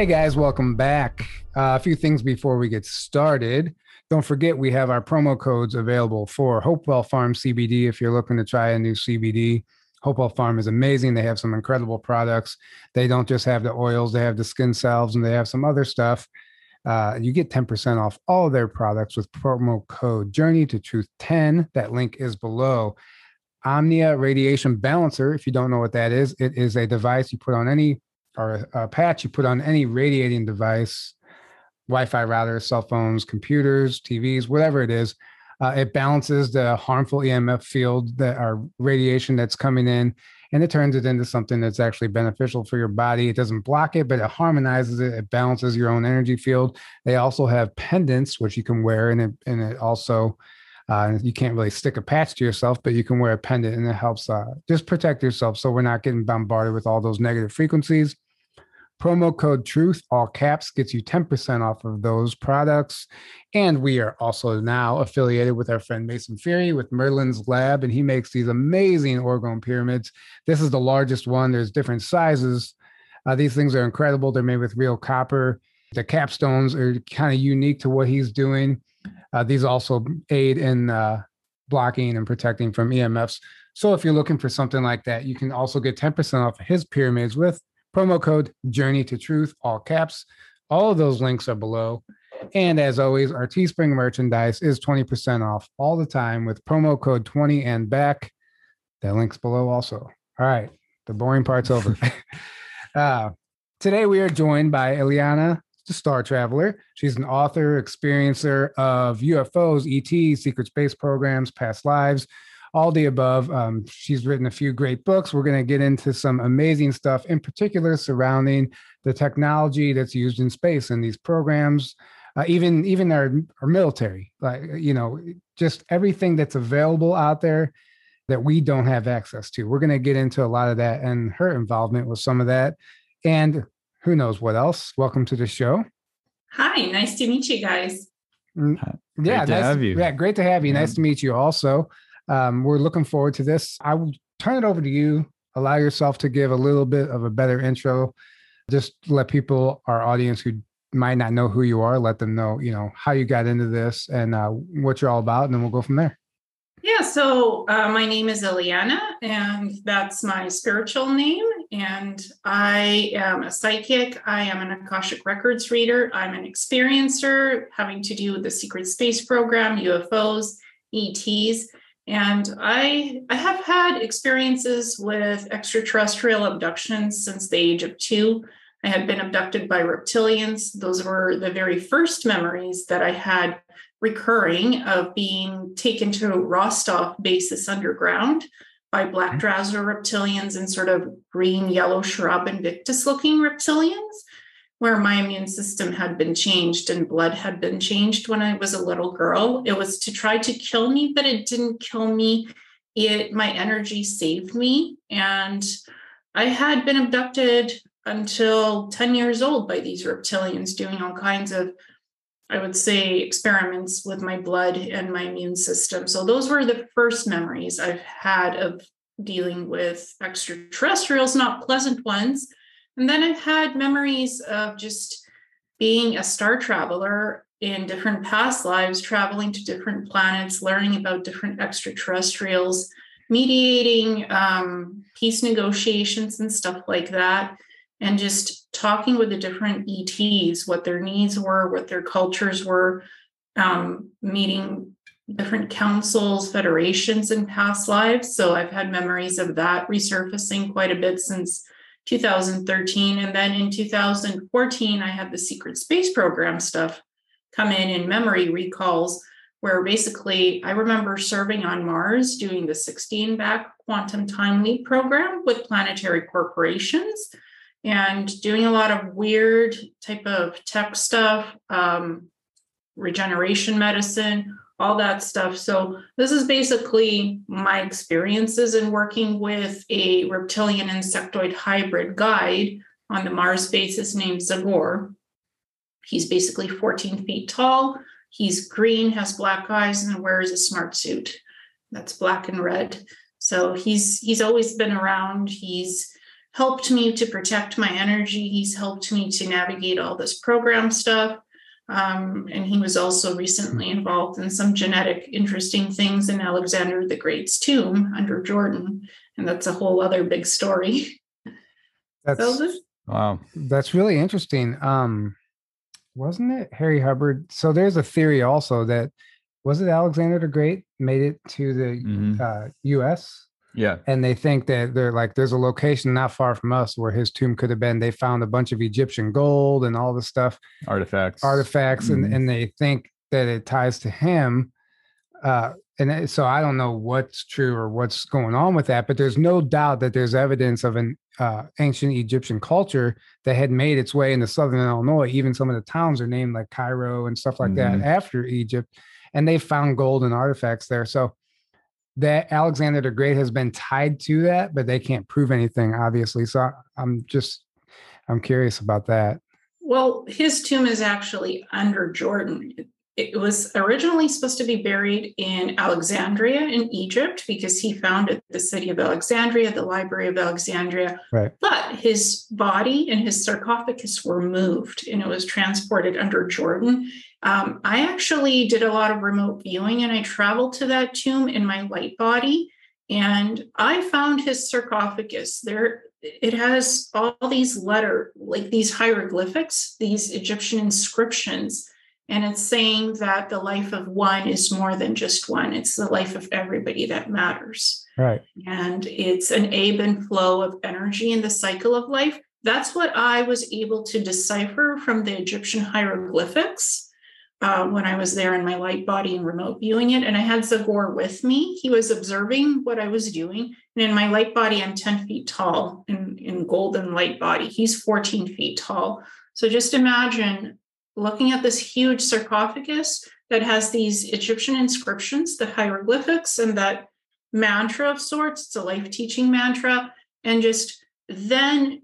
Hey guys, welcome back. Uh, a few things before we get started. Don't forget, we have our promo codes available for Hopewell Farm CBD if you're looking to try a new CBD. Hopewell Farm is amazing. They have some incredible products. They don't just have the oils, they have the skin salves, and they have some other stuff. Uh, you get 10% off all of their products with promo code Journey to Truth 10. That link is below. Omnia Radiation Balancer, if you don't know what that is, it is a device you put on any or a, patch you put on any radiating device, Wi-Fi routers, cell phones, computers, TVs, whatever it is. Uh, it balances the harmful EMF field that are radiation that's coming in, and it turns it into something that's actually beneficial for your body. It doesn't block it, but it harmonizes it. It balances your own energy field. They also have pendants which you can wear, and it and it also uh, you can't really stick a patch to yourself, but you can wear a pendant and it helps uh, just protect yourself so we're not getting bombarded with all those negative frequencies. Promo code TRUTH, all caps, gets you 10% off of those products. And we are also now affiliated with our friend Mason Fury with Merlin's Lab, and he makes these amazing orgone pyramids. This is the largest one, there's different sizes. Uh, these things are incredible. They're made with real copper. The capstones are kind of unique to what he's doing. Uh, these also aid in uh, blocking and protecting from EMFs. So if you're looking for something like that, you can also get 10% off his pyramids with promo code Journey to Truth, all caps. All of those links are below. And as always, our Teespring merchandise is 20% off all the time with promo code 20 and back. That link's below also. All right, the boring part's over. uh, today we are joined by Eliana Star Traveler. She's an author, experiencer of UFOs, ET, secret space programs, past lives, all the above. Um, she's written a few great books. We're going to get into some amazing stuff, in particular surrounding the technology that's used in space and these programs. Uh, even even our, our military, like you know, just everything that's available out there that we don't have access to. We're going to get into a lot of that and her involvement with some of that. And who knows what else. Welcome to the show. Hi, nice to meet you guys. Mm, yeah, to nice have you. Yeah, great to have you. Yeah. Nice to meet you also. Um, we're looking forward to this. I will turn it over to you. Allow yourself to give a little bit of a better intro. Just let people, our audience who might not know who you are, let them know, you know, how you got into this and uh, what you're all about, and then we'll go from there. Yeah, so uh, my name is Eliana, and that's my spiritual name. And I am a psychic. I am an Akashic Records reader. I'm an experiencer having to do with the secret space program, UFOs, ETs. And I, I have had experiences with extraterrestrial abductions since the age of two. I had been abducted by reptilians. Those were the very first memories that I had recurring of being taken to a Rostov basis underground by black mm-hmm. drowser reptilians and sort of green, yellow shrub invictus looking reptilians, where my immune system had been changed and blood had been changed when I was a little girl. It was to try to kill me, but it didn't kill me. It my energy saved me. And I had been abducted until 10 years old by these reptilians doing all kinds of I would say, experiments with my blood and my immune system. So those were the first memories I've had of dealing with extraterrestrials, not pleasant ones. And then I've had memories of just being a star traveler in different past lives, traveling to different planets, learning about different extraterrestrials, mediating um, peace negotiations and stuff like that and just talking with the different ETs, what their needs were, what their cultures were, um, meeting different councils, federations in past lives. So I've had memories of that resurfacing quite a bit since 2013. And then in 2014, I had the secret space program stuff come in in memory recalls, where basically I remember serving on Mars doing the 16 back quantum time leap program with planetary corporations and doing a lot of weird type of tech stuff, um, regeneration medicine, all that stuff. So this is basically my experiences in working with a reptilian insectoid hybrid guide on the Mars basis named Zagor. He's basically 14 feet tall. He's green, has black eyes, and wears a smart suit that's black and red. So he's he's always been around. He's helped me to protect my energy. He's helped me to navigate all this program stuff. Um, and he was also recently involved in some genetic interesting things in Alexander the Great's tomb under Jordan. And that's a whole other big story. That's, so wow. That's really interesting. Um, wasn't it Harry Hubbard? So there's a theory also that was it Alexander the Great made it to the mm-hmm. uh, U.S. Yeah, and they think that they're like there's a location not far from us where his tomb could have been. They found a bunch of Egyptian gold and all this stuff, artifacts, artifacts, mm-hmm. and and they think that it ties to him. Uh, and so I don't know what's true or what's going on with that, but there's no doubt that there's evidence of an uh, ancient Egyptian culture that had made its way into southern Illinois. Even some of the towns are named like Cairo and stuff like mm-hmm. that after Egypt and they found gold and artifacts there. So that Alexander the Great has been tied to that, but they can't prove anything, obviously. So I'm just I'm curious about that. Well, his tomb is actually under Jordan. It was originally supposed to be buried in Alexandria in Egypt because he founded the city of Alexandria, the Library of Alexandria. Right. But his body and his sarcophagus were moved and it was transported under Jordan. Um, I actually did a lot of remote viewing and I traveled to that tomb in my light body and I found his sarcophagus. There it has all these letter like these hieroglyphics, these Egyptian inscriptions and it's saying that the life of one is more than just one it's the life of everybody that matters right and it's an ebb and flow of energy in the cycle of life that's what i was able to decipher from the egyptian hieroglyphics uh, when I was there in my light body and remote viewing it. And I had Zagor with me. He was observing what I was doing. And in my light body, I'm 10 feet tall in, in golden light body. He's 14 feet tall. So just imagine looking at this huge sarcophagus that has these Egyptian inscriptions, the hieroglyphics, and that mantra of sorts. It's a life teaching mantra. And just then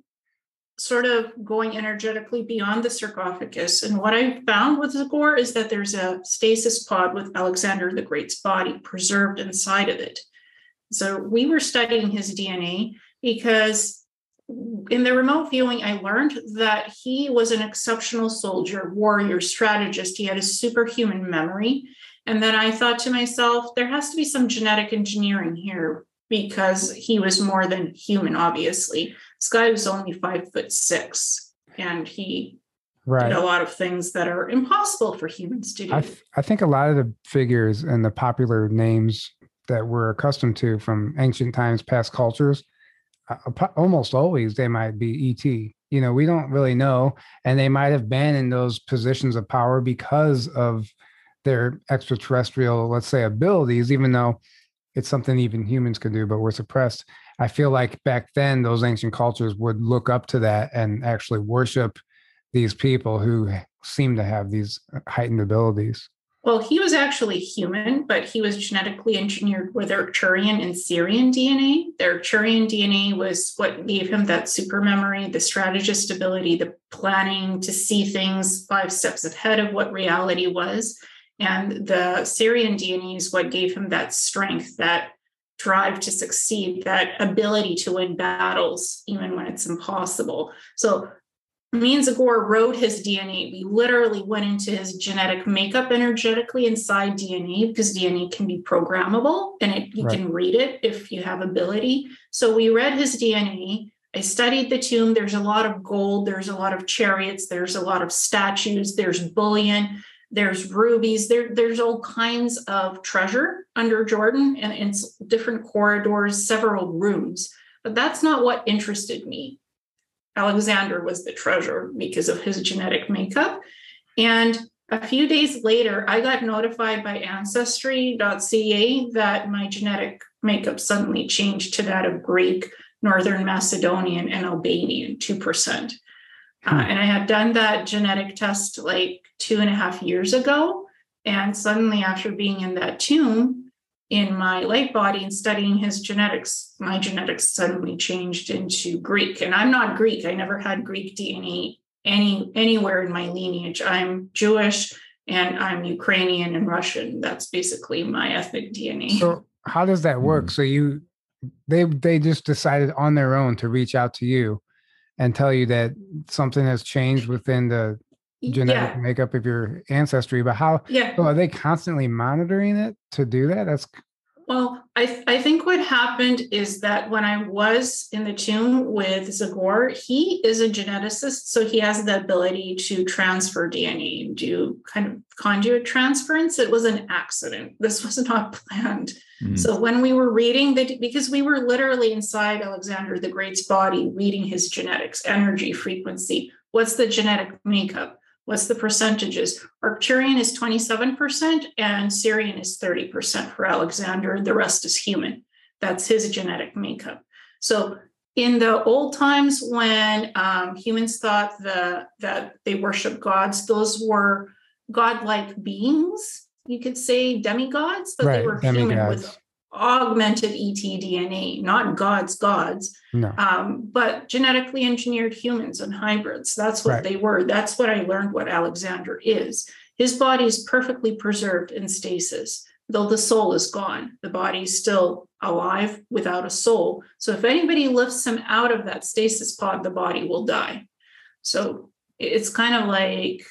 sort of going energetically beyond the sarcophagus. And what I found with Zagor is that there's a stasis pod with Alexander the Great's body preserved inside of it. So we were studying his DNA because in the remote viewing, I learned that he was an exceptional soldier, warrior, strategist. He had a superhuman memory. And then I thought to myself, there has to be some genetic engineering here because he was more than human, obviously. This guy was only five foot six, and he right. did a lot of things that are impossible for humans to do. I, th- I think a lot of the figures and the popular names that we're accustomed to from ancient times, past cultures, almost always they might be ET. You know, we don't really know, and they might have been in those positions of power because of their extraterrestrial, let's say, abilities, even though it's something even humans can do, but we're suppressed. I feel like back then those ancient cultures would look up to that and actually worship these people who seem to have these uh, heightened abilities. Well, he was actually human, but he was genetically engineered with Arcturian and Sirian DNA. The Arcturian DNA was what gave him that super memory, the strategist ability, the planning to see things five steps ahead of what reality was. And the Sirian DNA is what gave him that strength, that drive to succeed, that ability to win battles, even when it's impossible. So me and Zagor wrote his DNA. We literally went into his genetic makeup energetically inside DNA because DNA can be programmable and it, you right. can read it if you have ability. So we read his DNA. I studied the tomb. There's a lot of gold. There's a lot of chariots. There's a lot of statues. There's bullion. There's rubies. There, there's all kinds of treasure under Jordan and it's different corridors, several rooms. But that's not what interested me. Alexander was the treasure because of his genetic makeup. And a few days later, I got notified by Ancestry.ca that my genetic makeup suddenly changed to that of Greek, Northern Macedonian, and Albanian, 2%. Uh, hmm. and I had done that genetic test like two and a half years ago. And suddenly, after being in that tomb, in my light body and studying his genetics, my genetics suddenly changed into Greek. And I'm not Greek. I never had Greek DNA any anywhere in my lineage. I'm Jewish and I'm Ukrainian and Russian. That's basically my ethnic DNA. So how does that work? Hmm. So you they they just decided on their own to reach out to you and tell you that something has changed within the genetic yeah. makeup of your ancestry. But how? Yeah. So are they constantly monitoring it to do that? That's Well, I, th- I think what happened is that when I was in the tomb with Zagor, he is a geneticist, so he has the ability to transfer DNA and do kind of conduit transference. It was an accident. This was not planned. Mm. So when we were reading the, because we were literally inside Alexander the Great's body, reading his genetics, energy, frequency, what's the genetic makeup? What's the percentages? Arcturian is 27% and Sirian is 30% for Alexander. The rest is human. That's his genetic makeup. So in the old times when um, humans thought the, that they worship gods, those were godlike beings, you could say demigods, but Right, they were human demigods. with augmented E ET DNA, not gods, gods no. um, but genetically engineered humans and hybrids. That's what Right. they were. That's what I learned what Alexander is. His body is perfectly preserved in stasis, though the soul is gone. The body is still alive without a soul. So if anybody lifts him out of that stasis pod, the body will die. So it's kind of like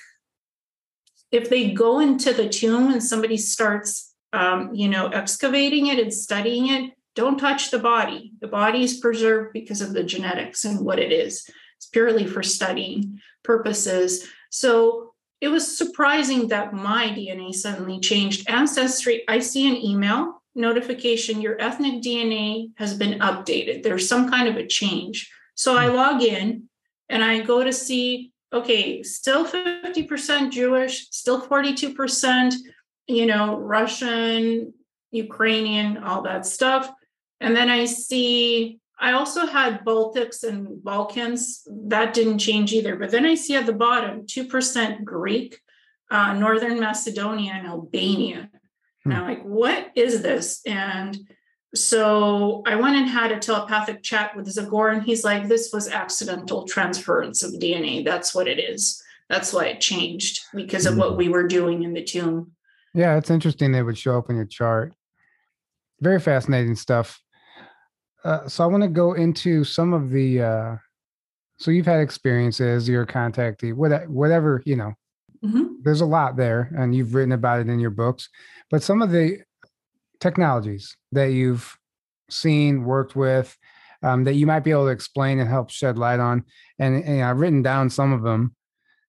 if they go into the tomb and somebody starts um, you know excavating it and studying it don't touch the body. The body is preserved because of the genetics and what it is. It's purely for studying purposes. So it was surprising that my dna suddenly changed. Ancestry i see an email notification your ethnic dna has been updated. There's some kind of a change. So i log in and i go to see okay still 50% jewish still 42% you know, Russian, Ukrainian, all that stuff. And then I see, I also had Baltics and Balkans. That didn't change either. But then I see at the bottom 2% Greek, uh, Northern Macedonia, and Albania. Hmm. And I'm like, what is this? And so I went and had a telepathic chat with Zagor, and he's like, this was accidental transference of DNA. That's what it is. That's why it changed because of what we were doing in the tomb. Yeah, it's interesting they would show up in your chart. Very fascinating stuff. Uh, so I want to go into some of the. Uh, so you've had experiences, you're a contactee, what- whatever you know. Mhm. There's a lot there, and you've written about it in your books. But some of the technologies that you've seen, worked with, um, that you might be able to explain and help shed light on, and, and I've written down some of them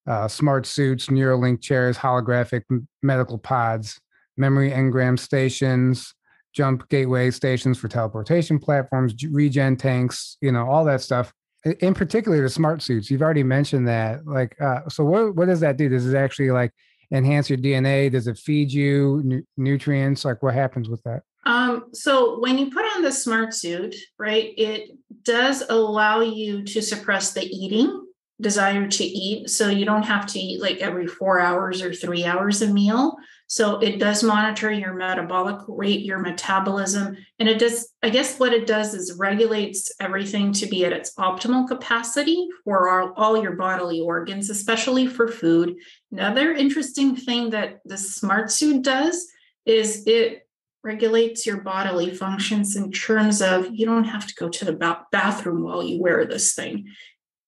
uh, smart suits, Neuralink chairs, holographic m- medical pods, memory engram stations, jump gateway stations for teleportation platforms, regen tanks, you know, all that stuff. In particular, the smart suits. You've already mentioned that. Like, uh, so what what does that do? Does it actually like enhance your DNA? Does it feed you nu- nutrients? Like, what happens with that? Um, so when you put on the smart suit, right, it does allow you to suppress the eating desire to eat. So you don't have to eat like every four hours or three hours a meal. So it does monitor your metabolic rate, your metabolism. And it does, I guess what it does is regulates everything to be at its optimal capacity for all, all your bodily organs, especially for food. Another interesting thing that the smart suit does is it regulates your bodily functions in terms of you don't have to go to the bathroom while you wear this thing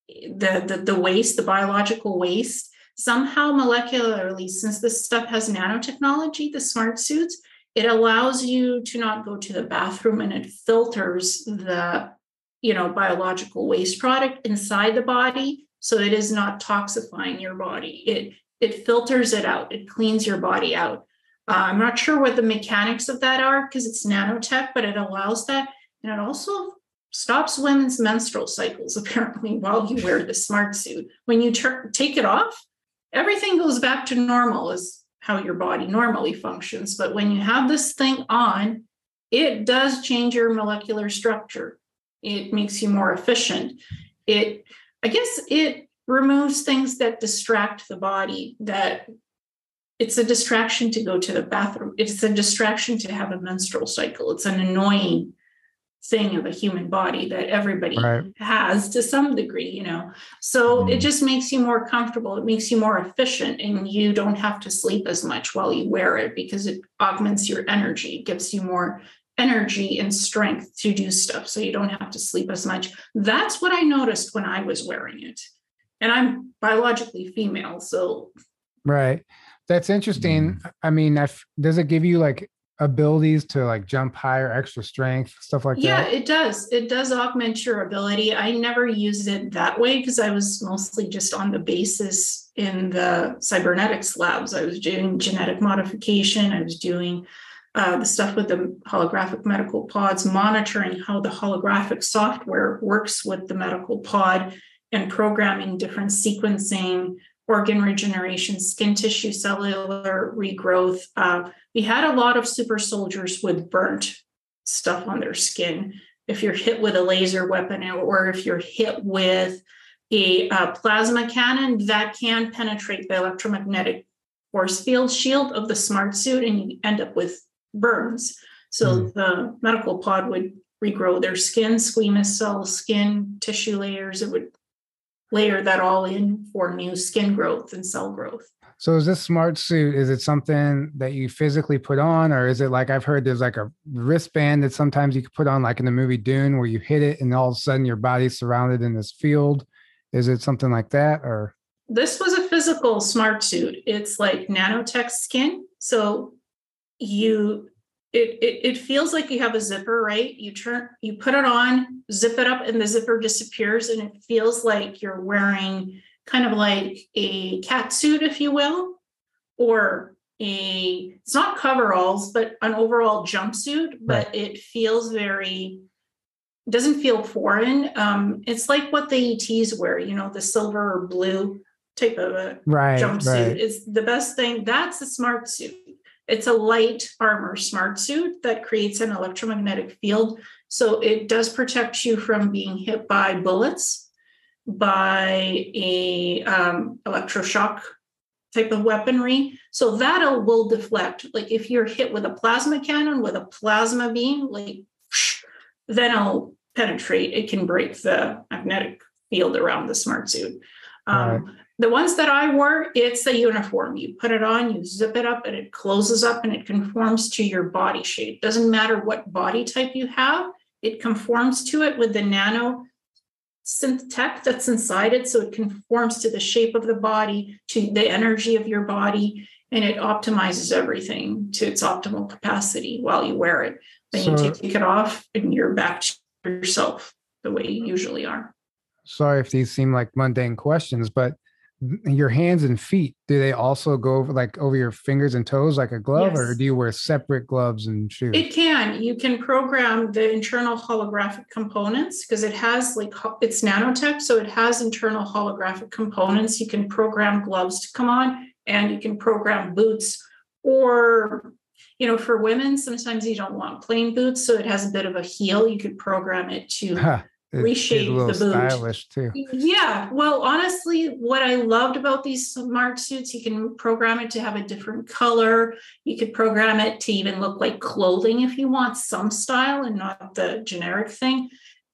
the, the the waste the biological waste somehow molecularly since this stuff has nanotechnology the smart suits it allows you to not go to the bathroom and it filters the you know biological waste product inside the body so it is not toxifying your body. It it filters it out. It cleans your body out. Uh, i'm not sure what the mechanics of that are because it's nanotech but it allows that. And it also stops women's menstrual cycles apparently while you wear the smart suit. When you tur- take it off everything goes back to normal is how your body normally functions. But when you have this thing on it does change your molecular structure. It makes you more efficient. It i guess it removes things that distract the body that it's a distraction to go to the bathroom. It's a distraction to have a menstrual cycle. It's an annoying thing of a human body that everybody Right. has to some degree you know so it Mm. just makes you more comfortable it makes you more efficient and you don't have to sleep as much while you wear it because it augments your energy it gives you more energy and strength to do stuff so you don't have to sleep as much. That's what I noticed when I was wearing it. And I'm biologically female, so right. That's interesting. Mm. I mean, I've, does it give you like abilities to like jump higher, extra strength, stuff like yeah, that? Yeah, it does. It does augment your ability. I never used it that way because I was mostly just on the basis in the cybernetics labs. I was doing genetic modification. I was doing uh, the stuff with the holographic medical pods, monitoring how the holographic software works with the medical pod and programming different sequencing, organ regeneration, skin tissue, cellular regrowth. Uh, we had a lot of super soldiers with burnt stuff on their skin. If you're hit with a laser weapon or if you're hit with a, a plasma cannon, that can penetrate the electromagnetic force field shield of the smart suit and you end up with burns. So mm. the medical pod would regrow their skin, squamous cell skin tissue layers. It would layer that all in for new skin growth and cell growth. So is this smart suit, is it something that you physically put on, or is it like I've heard there's like a wristband that sometimes you can put on, like in the movie Dune, where you hit it and all of a sudden your body's surrounded in this field? Is it something like that or? This was a physical smart suit. It's like nanotech skin. So you it, it it feels like you have a zipper, right? You turn you put it on, zip it up, and the zipper disappears, and it feels like you're wearing kind of like a cat suit, if you will, or a it's not coveralls, but an overall jumpsuit, but right. it feels very doesn't feel foreign. Um, it's like what the ETs wear, you know, the silver or blue type of a right, jumpsuit. Right. It's the best thing. That's a smart suit. It's a light armor smart suit that creates an electromagnetic field. So it does protect you from being hit by bullets, by a um, electroshock type of weaponry. So that will deflect. Like if you're hit with a plasma cannon with a plasma beam, like then it'll penetrate. It can break the magnetic field around the smart suit. Um, right. The ones that I wore, it's a uniform. You put it on, you zip it up, and it closes up and it conforms to your body shape. Doesn't matter what body type you have, it conforms to it with the nano synth tech that's inside it. So it conforms to the shape of the body, to the energy of your body, and it optimizes everything to its optimal capacity while you wear it. Then so, you take it off and you're back to yourself the way you usually are. Sorry if these seem like mundane questions, but your hands and feet do they also go over like over your fingers and toes like a glove yes. or do you wear separate gloves and shoes? It can you can program the internal holographic components because it has like it's nanotech so it has internal holographic components. You can program gloves to come on and you can program boots or you know for women sometimes you don't want plain boots so it has a bit of a heel you could program it to it, reshape the boot. Stylish too. Yeah. Well, honestly, what I loved about these smart suits, you can program it to have a different color. You could program it to even look like clothing if you want some style and not the generic thing.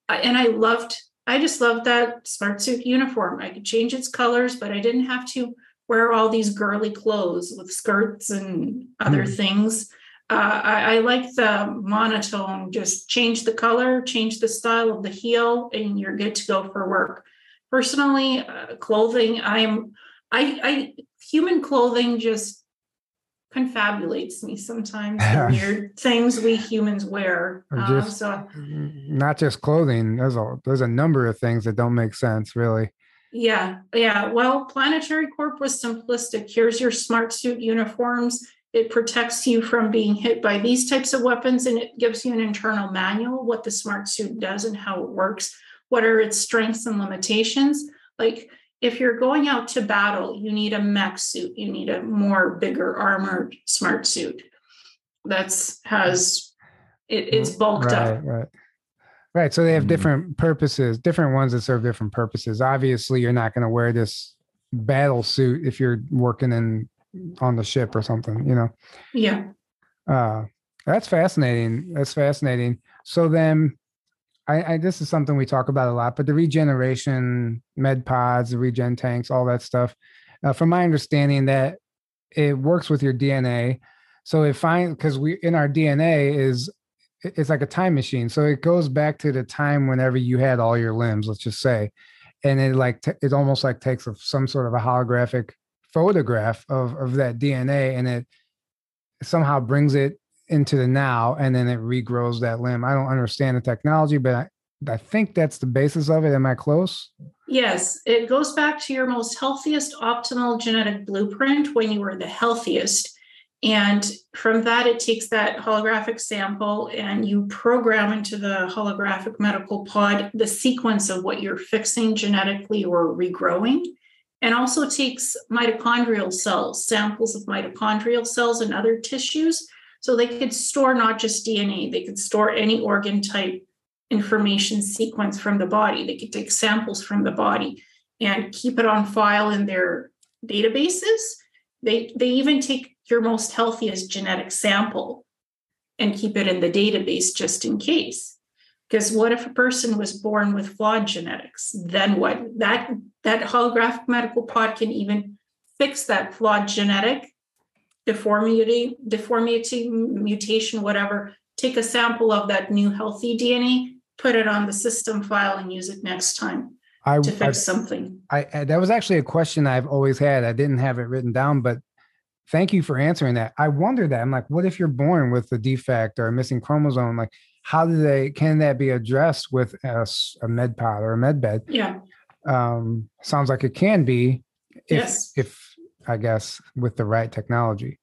And I loved, I just loved that smart suit uniform. I could change its colors, but I didn't have to wear all these girly clothes with skirts and other mm. things uh, I, I, like the monotone. Just change the color, change the style of the heel, and you're good to go for work. Personally, uh, clothing, I'm, I, I, human clothing just confabulates me sometimes. weird things we humans wear. Just, so, not just clothing. There's a there's a number of things that don't make sense, really. Yeah, yeah. Well, Planetary Corp was simplistic. Here's your smart suit uniforms it protects you from being hit by these types of weapons and it gives you an internal manual what the smart suit does and how it works. What are its strengths and limitations? Like if you're going out to battle you need a mech suit you need a more bigger armored smart suit. That's has it, it's mm, bulked right, up. Right right. So they have mm-hmm. different purposes different ones that serve different purposes. Obviously you're not going to wear this battle suit if you're working in on the ship or something, you know? Yeah. Uh, that's fascinating. That's fascinating. So then, I, I, this is something we talk about a lot, but the regeneration med pods, the regen tanks, all that stuff. Uh, from my understanding, that it works with your DNA. So it find because we in our DNA is it's like a time machine. So it goes back to the time whenever you had all your limbs, let's just say, and it like t- it almost like takes a, some sort of a holographic photograph of of that DNA, and it somehow brings it into the now, and then it regrows that limb. I don't understand the technology, but I, I think that's the basis of it. Am I close? Yes, it goes back to your most healthiest optimal genetic blueprint when you were the healthiest. And from that, it takes that holographic sample and you program into the holographic medical pod the sequence of what you're fixing genetically or regrowing. And also takes mitochondrial cells, samples of mitochondrial cells and other tissues. So they could store not just DNA, they could store any organ type information sequence from the body. They could take samples from the body and keep it on file in their databases. They, they even take your most healthiest genetic sample and keep it in the database just in case. Because what if a person was born with flawed genetics? Then what? That that holographic medical pod can even fix that flawed genetic deformity, deformity, mutation, whatever. Take a sample of that new healthy DNA, put it on the system file, and use it next time I, to fix I, something. I, I that was actually a question I've always had. I didn't have it written down, but thank you for answering that. I wonder that. I'm like, what if you're born with a defect or a missing chromosome? Like, how do they can that be addressed with a, a med pod or a med bed? Yeah. Um, sounds like it can be if yes. if I guess with the right technology.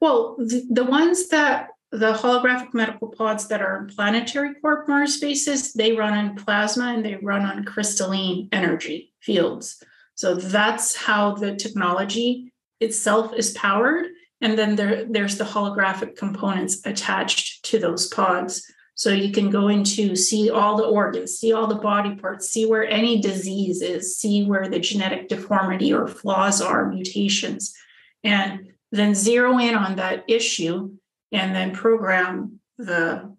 Well, the, the ones that the holographic medical pods that are in planetary corp Mars bases, they run on plasma and they run on crystalline energy fields. So that's how the technology itself is powered. And then there, there's the holographic components attached to those pods. So you can go into see all the organs, see all the body parts, see where any disease is, see where the genetic deformity or flaws are, mutations, and then zero in on that issue and then program the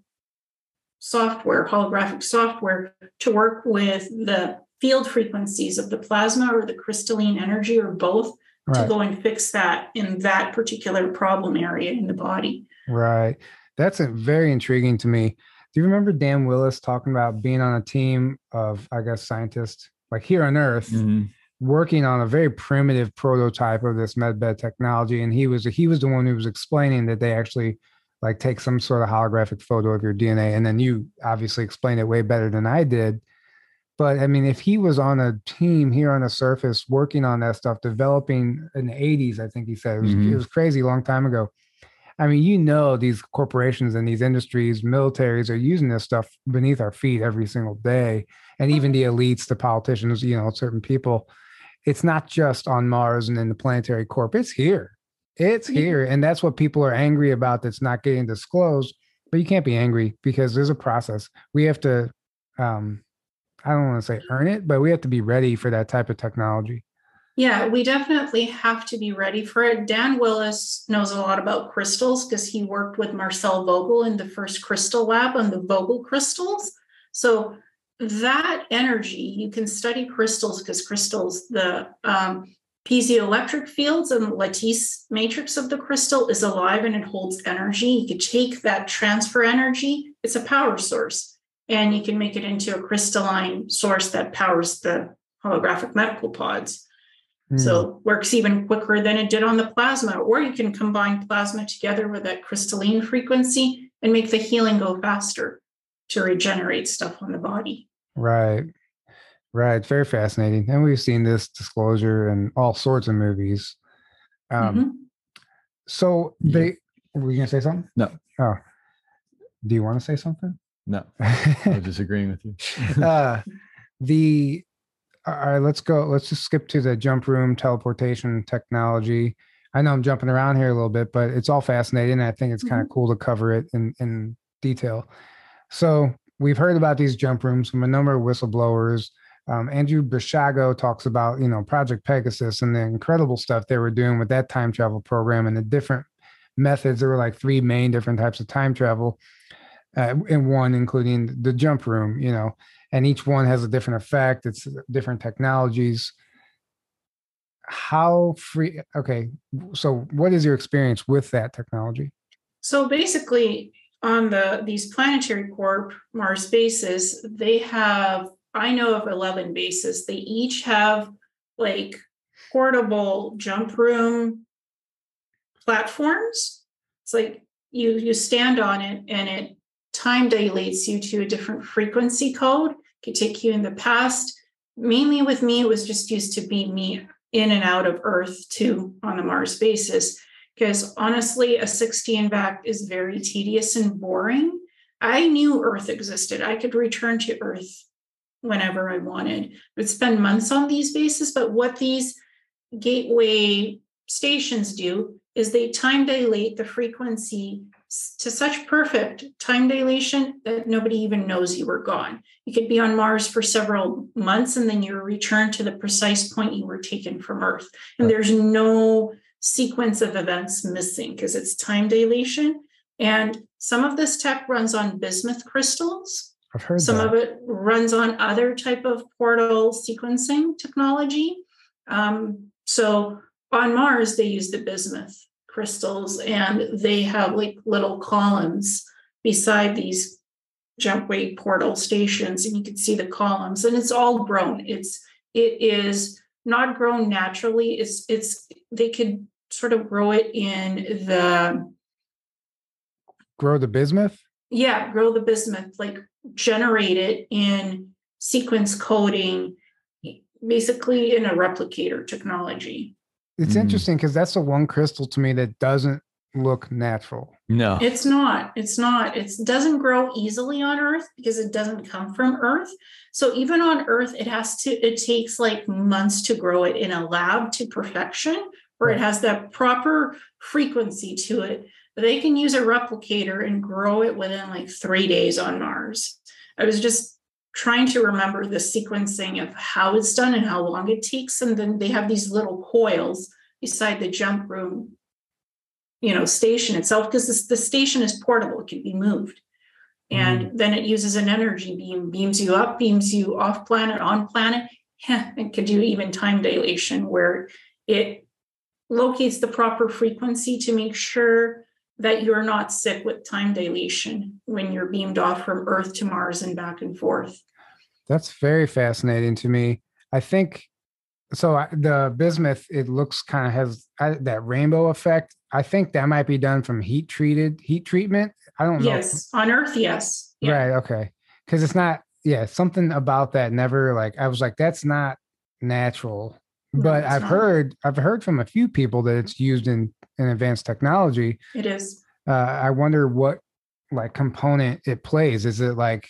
software, holographic software, to work with the field frequencies of the plasma or the crystalline energy or both right. to go and fix that in that particular problem area in the body. Right. That's very intriguing to me. Do you remember Dan Willis talking about being on a team of, I guess, scientists like here on Earth, mm-hmm. working on a very primitive prototype of this medbed technology? And he was he was the one who was explaining that they actually like take some sort of holographic photo of your DNA, and then you obviously explained it way better than I did. But I mean, if he was on a team here on the surface working on that stuff, developing in the 80s, I think he said it was, mm-hmm. it was crazy a long time ago. I mean, you know, these corporations and these industries, militaries are using this stuff beneath our feet every single day. And even the elites, the politicians, you know, certain people, it's not just on Mars and in the planetary corp, it's here. It's here. And that's what people are angry about that's not getting disclosed. But you can't be angry because there's a process. We have to um, I don't want to say earn it, but we have to be ready for that type of technology. Yeah, we definitely have to be ready for it. Dan Willis knows a lot about crystals because he worked with Marcel Vogel in the first crystal lab on the Vogel crystals. So that energy, you can study crystals because crystals, the um, piezoelectric fields and lattice matrix of the crystal is alive and it holds energy. You could take that transfer energy, it's a power source and you can make it into a crystalline source that powers the holographic medical pods. Mm. So works even quicker than it did on the plasma, or you can combine plasma together with that crystalline frequency and make the healing go faster to regenerate stuff on the body. Right. Right. It's very fascinating. And we've seen this disclosure in all sorts of movies. Um, mm-hmm. So they, were you going to say something? No. Oh, do you want to say something? No, I'm disagreeing with you. uh, the all right, let's go. Let's just skip to the jump room teleportation technology. I know I'm jumping around here a little bit, but it's all fascinating. I think it's kind of mm-hmm. cool to cover it in, in detail. So we've heard about these jump rooms from a number of whistleblowers. Um, Andrew Basiago talks about, you know, Project Pegasus and the incredible stuff they were doing with that time travel program and the different methods. There were like three main different types of time travel uh, in one, including the jump room, you know, and each one has a different effect. It's different technologies. How free? Okay, so what is your experience with that technology? So basically, on the these planetary corp Mars bases, they have I know of 11 bases. They each have like portable jump room platforms. It's like you you stand on it and it time dilates you to a different frequency code. Could take you in the past. Mainly with me, it was just used to be me in and out of Earth to on the Mars basis because honestly, a 16 back is very tedious and boring. I knew Earth existed. I could return to Earth whenever I wanted. I would spend months on these bases, but what these gateway stations do is they time dilate the frequency to such perfect time dilation that nobody even knows you were gone. You could be on Mars for several months and then you return to the precise point you were taken from Earth. And there's no sequence of events missing because it's time dilation. And some of this tech runs on bismuth crystals. I've heard some that. of it runs on other type of portal sequencing technology. Um, so on Mars, they use the bismuth crystals and they have like little columns beside these jumpway portal stations and you can see the columns and it's all grown. It's it is not grown naturally. It's it's they could sort of grow it in the grow the bismuth? Yeah grow the bismuth like generate it in sequence coding basically in a replicator technology it's mm. interesting because that's the one crystal to me that doesn't look natural no it's not it's not it doesn't grow easily on earth because it doesn't come from earth so even on earth it has to it takes like months to grow it in a lab to perfection where it has that proper frequency to it. But They can use a replicator and grow it within like three days on Mars. I was just trying to remember the sequencing of how it's done and how long it takes. And then they have these little coils beside the jump room, you know, station itself, because the station is portable, it can be moved. And mm. then it uses an energy beam, beams you up, beams you off planet, on planet. Yeah, it could do even time dilation where it locates the proper frequency to make sure that you're not sick with time dilation when you're beamed off from Earth to Mars and back and forth. That's very fascinating to me. I think so. The bismuth, it looks kind of has uh, that rainbow effect. I think that might be done from heat treated heat treatment. I don't know. Yes, on Earth, yes. Yeah. Right. Okay. Because it's not. Yeah, something about that never like I was like that's not natural but I've not. heard I've heard from a few people that it's used in in advanced technology. It is. Uh, I wonder what like component it plays. Is it like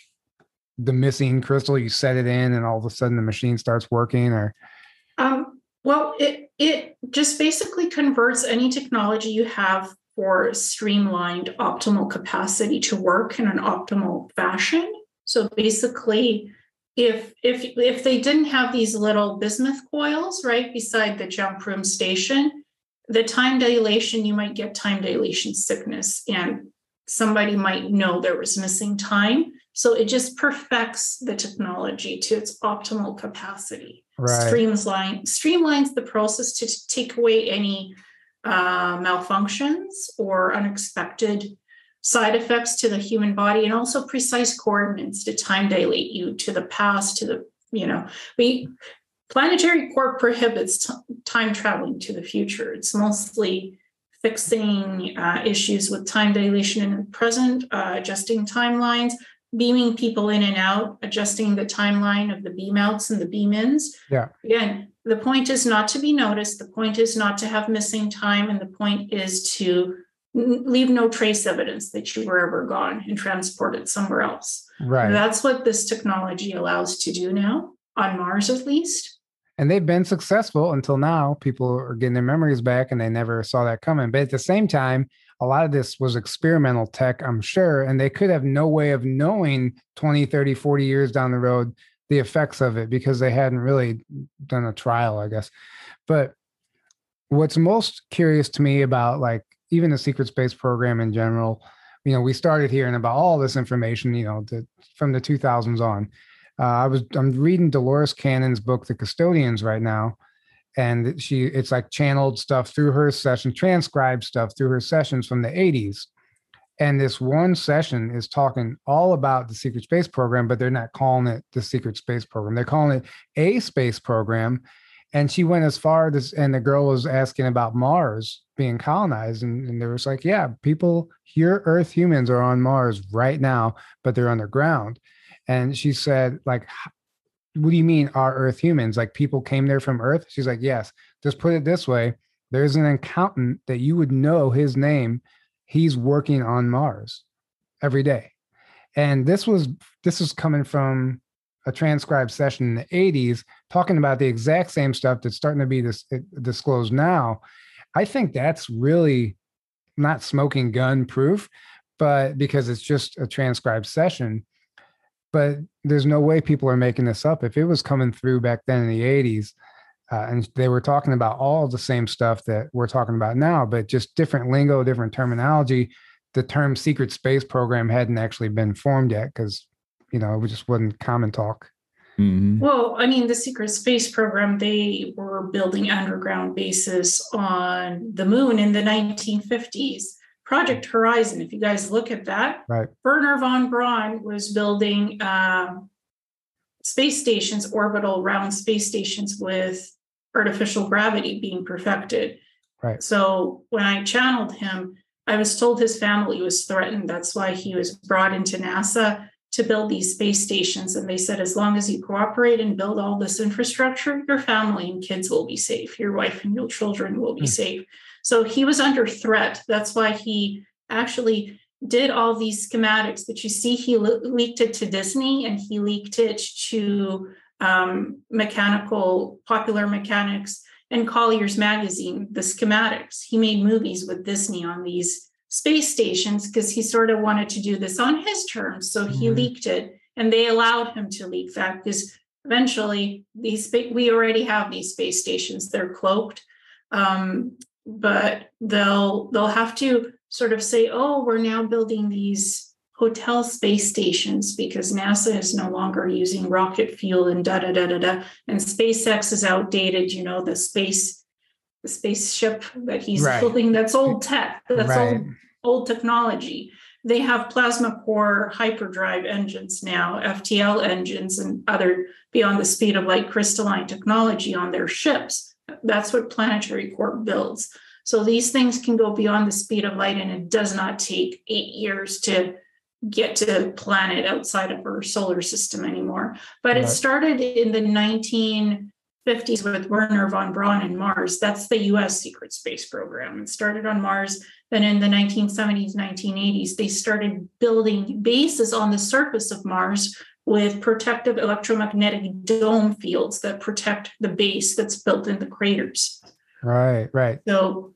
the missing crystal? You set it in, and all of a sudden the machine starts working, or? Um, well, it it just basically converts any technology you have for streamlined optimal capacity to work in an optimal fashion. So basically, if if if they didn't have these little bismuth coils right beside the jump room station the time dilation you might get time dilation sickness and somebody might know there was missing time so it just perfects the technology to its optimal capacity right. streamlines streamlines the process to take away any uh, malfunctions or unexpected side effects to the human body and also precise coordinates to time dilate you to the past to the you know we planetary corp prohibits t- time traveling to the future it's mostly fixing uh, issues with time dilation in the present uh, adjusting timelines beaming people in and out adjusting the timeline of the beam outs and the beam ins yeah again the point is not to be noticed the point is not to have missing time and the point is to leave no trace evidence that you were ever gone and transported somewhere else. Right. That's what this technology allows to do now on Mars, at least. And they've been successful until now. People are getting their memories back and they never saw that coming. But at the same time, a lot of this was experimental tech, I'm sure. And they could have no way of knowing 20, 30, 40 years down the road the effects of it because they hadn't really done a trial, I guess. But what's most curious to me about like even the secret space program in general you know we started hearing about all this information you know from the 2000s on uh, i was i'm reading dolores cannon's book the custodians right now and she it's like channeled stuff through her session transcribed stuff through her sessions from the 80s And this one session is talking all about the secret space program, but they're not calling it the secret space program. They're calling it a space program. And she went as far as, and the girl was asking about Mars being colonized. And, and there was like, yeah, people here, Earth humans are on Mars right now, but they're underground. And she said, like, what do you mean our Earth humans? Like people came there from Earth? She's like, yes. Just put it this way there's an accountant that you would know his name he's working on mars every day and this was this was coming from a transcribed session in the 80s talking about the exact same stuff that's starting to be dis- eh, disclosed now i think that's really not smoking gun proof but because it's just a transcribed session but there's no way people are making this up if it was coming through back then in the 80s uh, and they were talking about all the same stuff that we're talking about now, but just different lingo, different terminology. The term secret space program hadn't actually been formed yet because, you know, it just wasn't common talk. Mm-hmm. Well, I mean, the secret space program, they were building underground bases on the moon in the 1950s. Project Horizon, if you guys look at that, right. Wernher von Braun was building uh, space stations, orbital round space stations with artificial gravity being perfected. Right. So when I channeled him, I was told his family was threatened. That's why he was brought into NASA to build these space stations. And they said, as long as you cooperate and build all this infrastructure, your family and kids will be safe. Your wife and your children will be mm. safe. So he was under threat. That's why he actually did all these schematics that you see. He le- leaked it to Disney and he leaked it to um, mechanical, popular mechanics, and Collier's magazine, the schematics. He made movies with Disney on these space stations because he sort of wanted to do this on his terms. So he mm-hmm. leaked it, and they allowed him to leak that because eventually these we already have these space stations. They're cloaked, um, but they'll they'll have to sort of say, "Oh, we're now building these hotel space stations because NASA is no longer using rocket fuel and da da da da da. And SpaceX is outdated. You know, the space, the spaceship that he's right. building, that's old tech. That's right. old, old technology. They have plasma core hyperdrive engines now, FTL engines, and other beyond the speed of light crystalline technology on their ships. That's what Planetary Corp builds. So these things can go beyond the speed of light, and it does not take eight years to get to planet outside of our solar system anymore. But right. it started in the 1950s with Wernher von Braun and Mars. That's the US secret space program. It started on Mars. Then in the 1970s, 1980s, they started building bases on the surface of Mars with protective electromagnetic dome fields that protect the base that's built in the craters. Right, right. So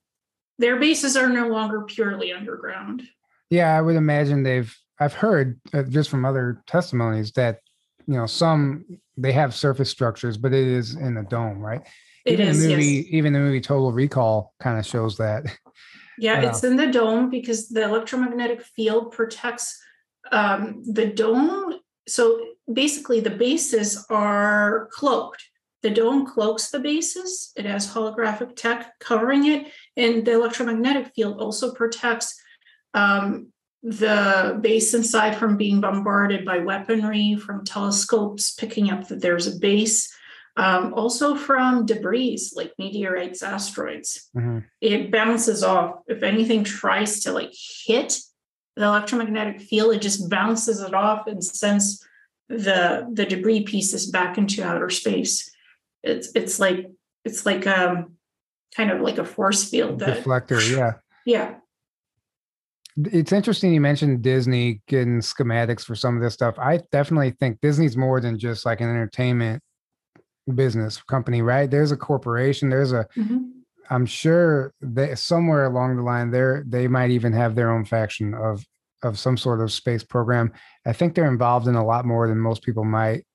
their bases are no longer purely underground. Yeah, I would imagine they've I've heard uh, just from other testimonies that you know some they have surface structures, but it is in a dome, right? It even is, the movie, yes. even the movie Total Recall kind of shows that. Yeah, uh, it's in the dome because the electromagnetic field protects um, the dome. So basically, the bases are cloaked. The dome cloaks the bases. It has holographic tech covering it, and the electromagnetic field also protects um, the base inside from being bombarded by weaponry, from telescopes picking up that there's a base, um, also from debris like meteorites, asteroids. Mm-hmm. It bounces off. If anything tries to like hit the electromagnetic field, it just bounces it off and sends the the debris pieces back into outer space. It's it's like it's like um kind of like a force field that, deflector, yeah. Yeah it's interesting you mentioned Disney getting schematics for some of this stuff. I definitely think Disney's more than just like an entertainment business company, right? There's a corporation, there's a mm-hmm. I'm sure that somewhere along the line there they might even have their own faction of of some sort of space program. I think they're involved in a lot more than most people might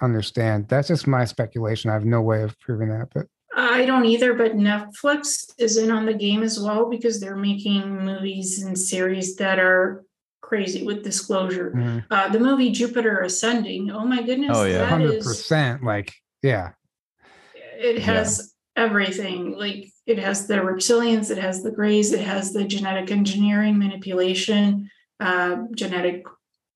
understand. That's just my speculation. I have no way of proving that, but I don't either, but Netflix is in on the game as well because they're making movies and series that are crazy with disclosure. Mm-hmm. Uh, the movie Jupiter Ascending, oh my goodness. Oh, yeah. 100%. Is, like, yeah. It has everything. Like it has the reptilians, it has the grays, it has the genetic engineering, manipulation, uh, genetic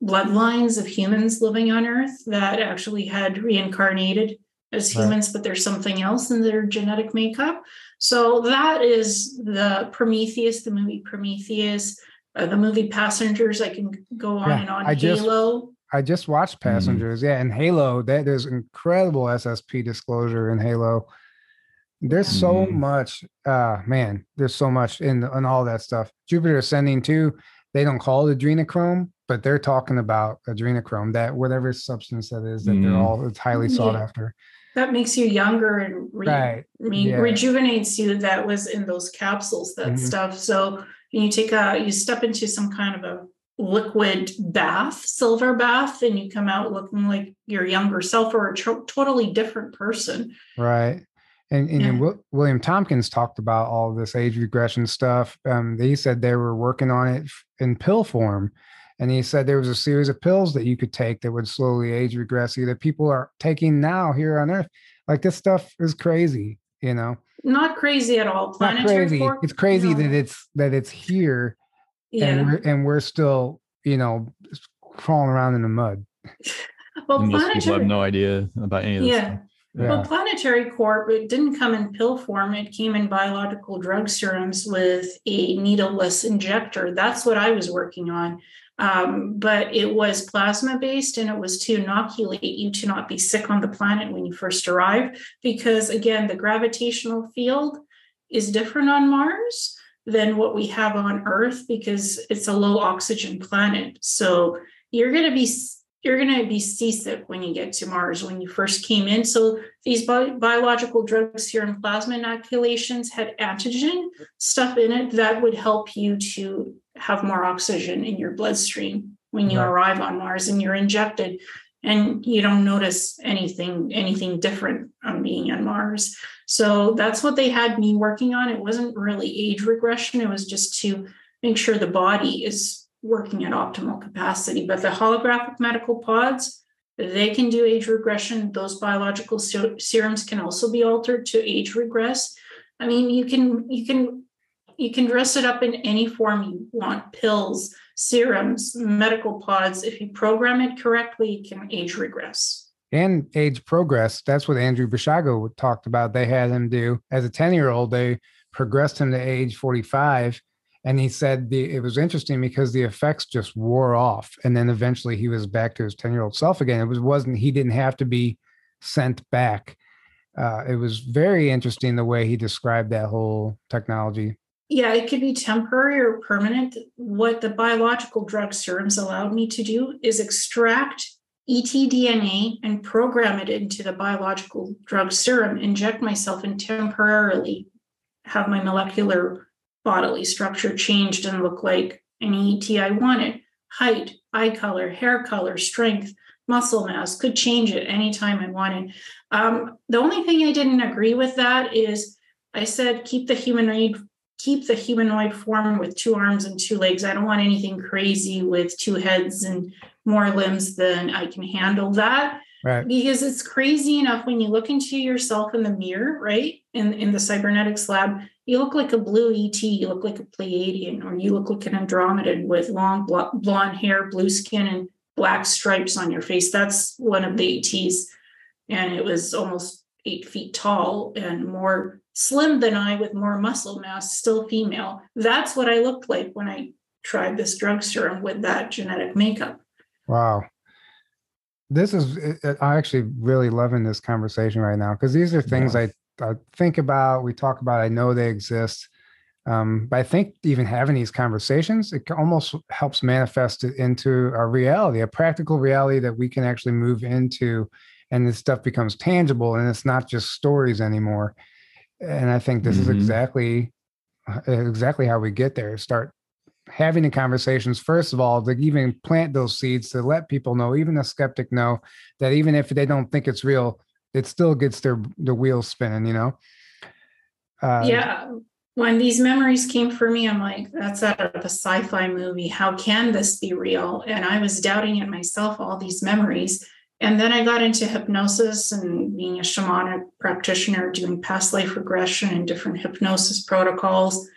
bloodlines of humans living on Earth that actually had reincarnated as humans, right. but there's something else in their genetic makeup. So that is the Prometheus, the movie Prometheus, uh, the movie Passengers. I can go on yeah, and on. I Halo. Just, I just watched mm-hmm. Passengers. Mm-hmm. Yeah, and Halo. That there's incredible SSP disclosure in Halo. There's mm-hmm. so much. Uh man, there's so much in in all that stuff. Jupiter Ascending too. They don't call it adrenochrome, but they're talking about adrenochrome. That whatever substance that is, that mm-hmm. they're all it's highly sought yeah. after that makes you younger and re- right. re- yeah. rejuvenates you that was in those capsules that mm-hmm. stuff so you take a you step into some kind of a liquid bath silver bath and you come out looking like your younger self or a tr- totally different person right and, and, yeah. and, William Tompkins talked about all this age regression stuff. Um, he said they were working on it in pill form. And he said there was a series of pills that you could take that would slowly age regress you that people are taking now here on Earth. Like this stuff is crazy, you know. Not crazy at all. Planetary Not crazy. Fork, it's crazy no. that it's that it's here, yeah. and we're and we're still, you know, crawling around in the mud. well, and most people have no idea about any of this. Yeah. Stuff. Yeah. Well, Planetary Corp, it didn't come in pill form. It came in biological drug serums with a needleless injector. That's what I was working on. Um, but it was plasma based and it was to inoculate you to not be sick on the planet when you first arrive. Because again, the gravitational field is different on Mars than what we have on Earth because it's a low oxygen planet. So you're going to be you're going to be seasick when you get to Mars when you first came in. So these bi- biological drug serum plasma inoculations had antigen stuff in it that would help you to have more oxygen in your bloodstream when you arrive on Mars and you're injected and you don't notice anything anything different on being on Mars. So that's what they had me working on. It wasn't really age regression, it was just to make sure the body is working at optimal capacity. But the holographic medical pods, they can do age regression. Those biological ser- serums can also be altered to age regress. I mean, you can you can you can dress it up in any form you want pills serums medical pods if you program it correctly it can age regress and age progress that's what andrew basiago talked about they had him do as a 10 year old they progressed him to age 45 and he said the, it was interesting because the effects just wore off. And then eventually he was back to his 10 year old self again. It was wasn't he didn't have to be sent back. Uh, it was very interesting the way he described that whole technology. Yeah it could be temporary or permanent. What the biological drug serums allowed me to do is extract etdna and program it into the biological drug serum inject myself and temporarily have my molecular bodily structure changed and looked like any ET I wanted. Height, eye color, hair color, strength, muscle mass could change at any time I wanted. Um, the only thing I didn't agree with that is I said keep the humanoid keep the humanoid form with two arms and two legs. I don't want anything crazy with two heads and more limbs than I can handle that. Right. Because it's crazy enough when you look into yourself in the mirror, right? In in the cybernetics lab, you look like a blue ET, you look like a Pleiadian, or you look like an Andromedan with long blonde hair, blue skin, and black stripes on your face. That's one of the ETs. And it was almost eight feet tall and more slim than I with more muscle mass, still female. That's what I looked like when I tried this drug serum with that genetic makeup. Wow. This is, I'm actually really loving this conversation right now because these are things yeah. I I think about, we talk about, I know they exist. Um, but I think even having these conversations, it almost helps manifest it into a reality, a practical reality that we can actually move into, and this stuff becomes tangible, and it's not just stories anymore. And I think this mm-hmm. is exactly uh, exactly how we get there. Start having the conversations first of all to even plant those seeds to let people know, even a skeptic know that even if they don't think it's real, it still gets their the wheels spinning, you know. Uh, yeah, when these memories came for me, I'm like, that's out of a sci-fi movie. How can this be real? And I was doubting it myself. All these memories, And then I got into hypnosis and being a shamanic practitioner, doing past life regression and different hypnosis protocols.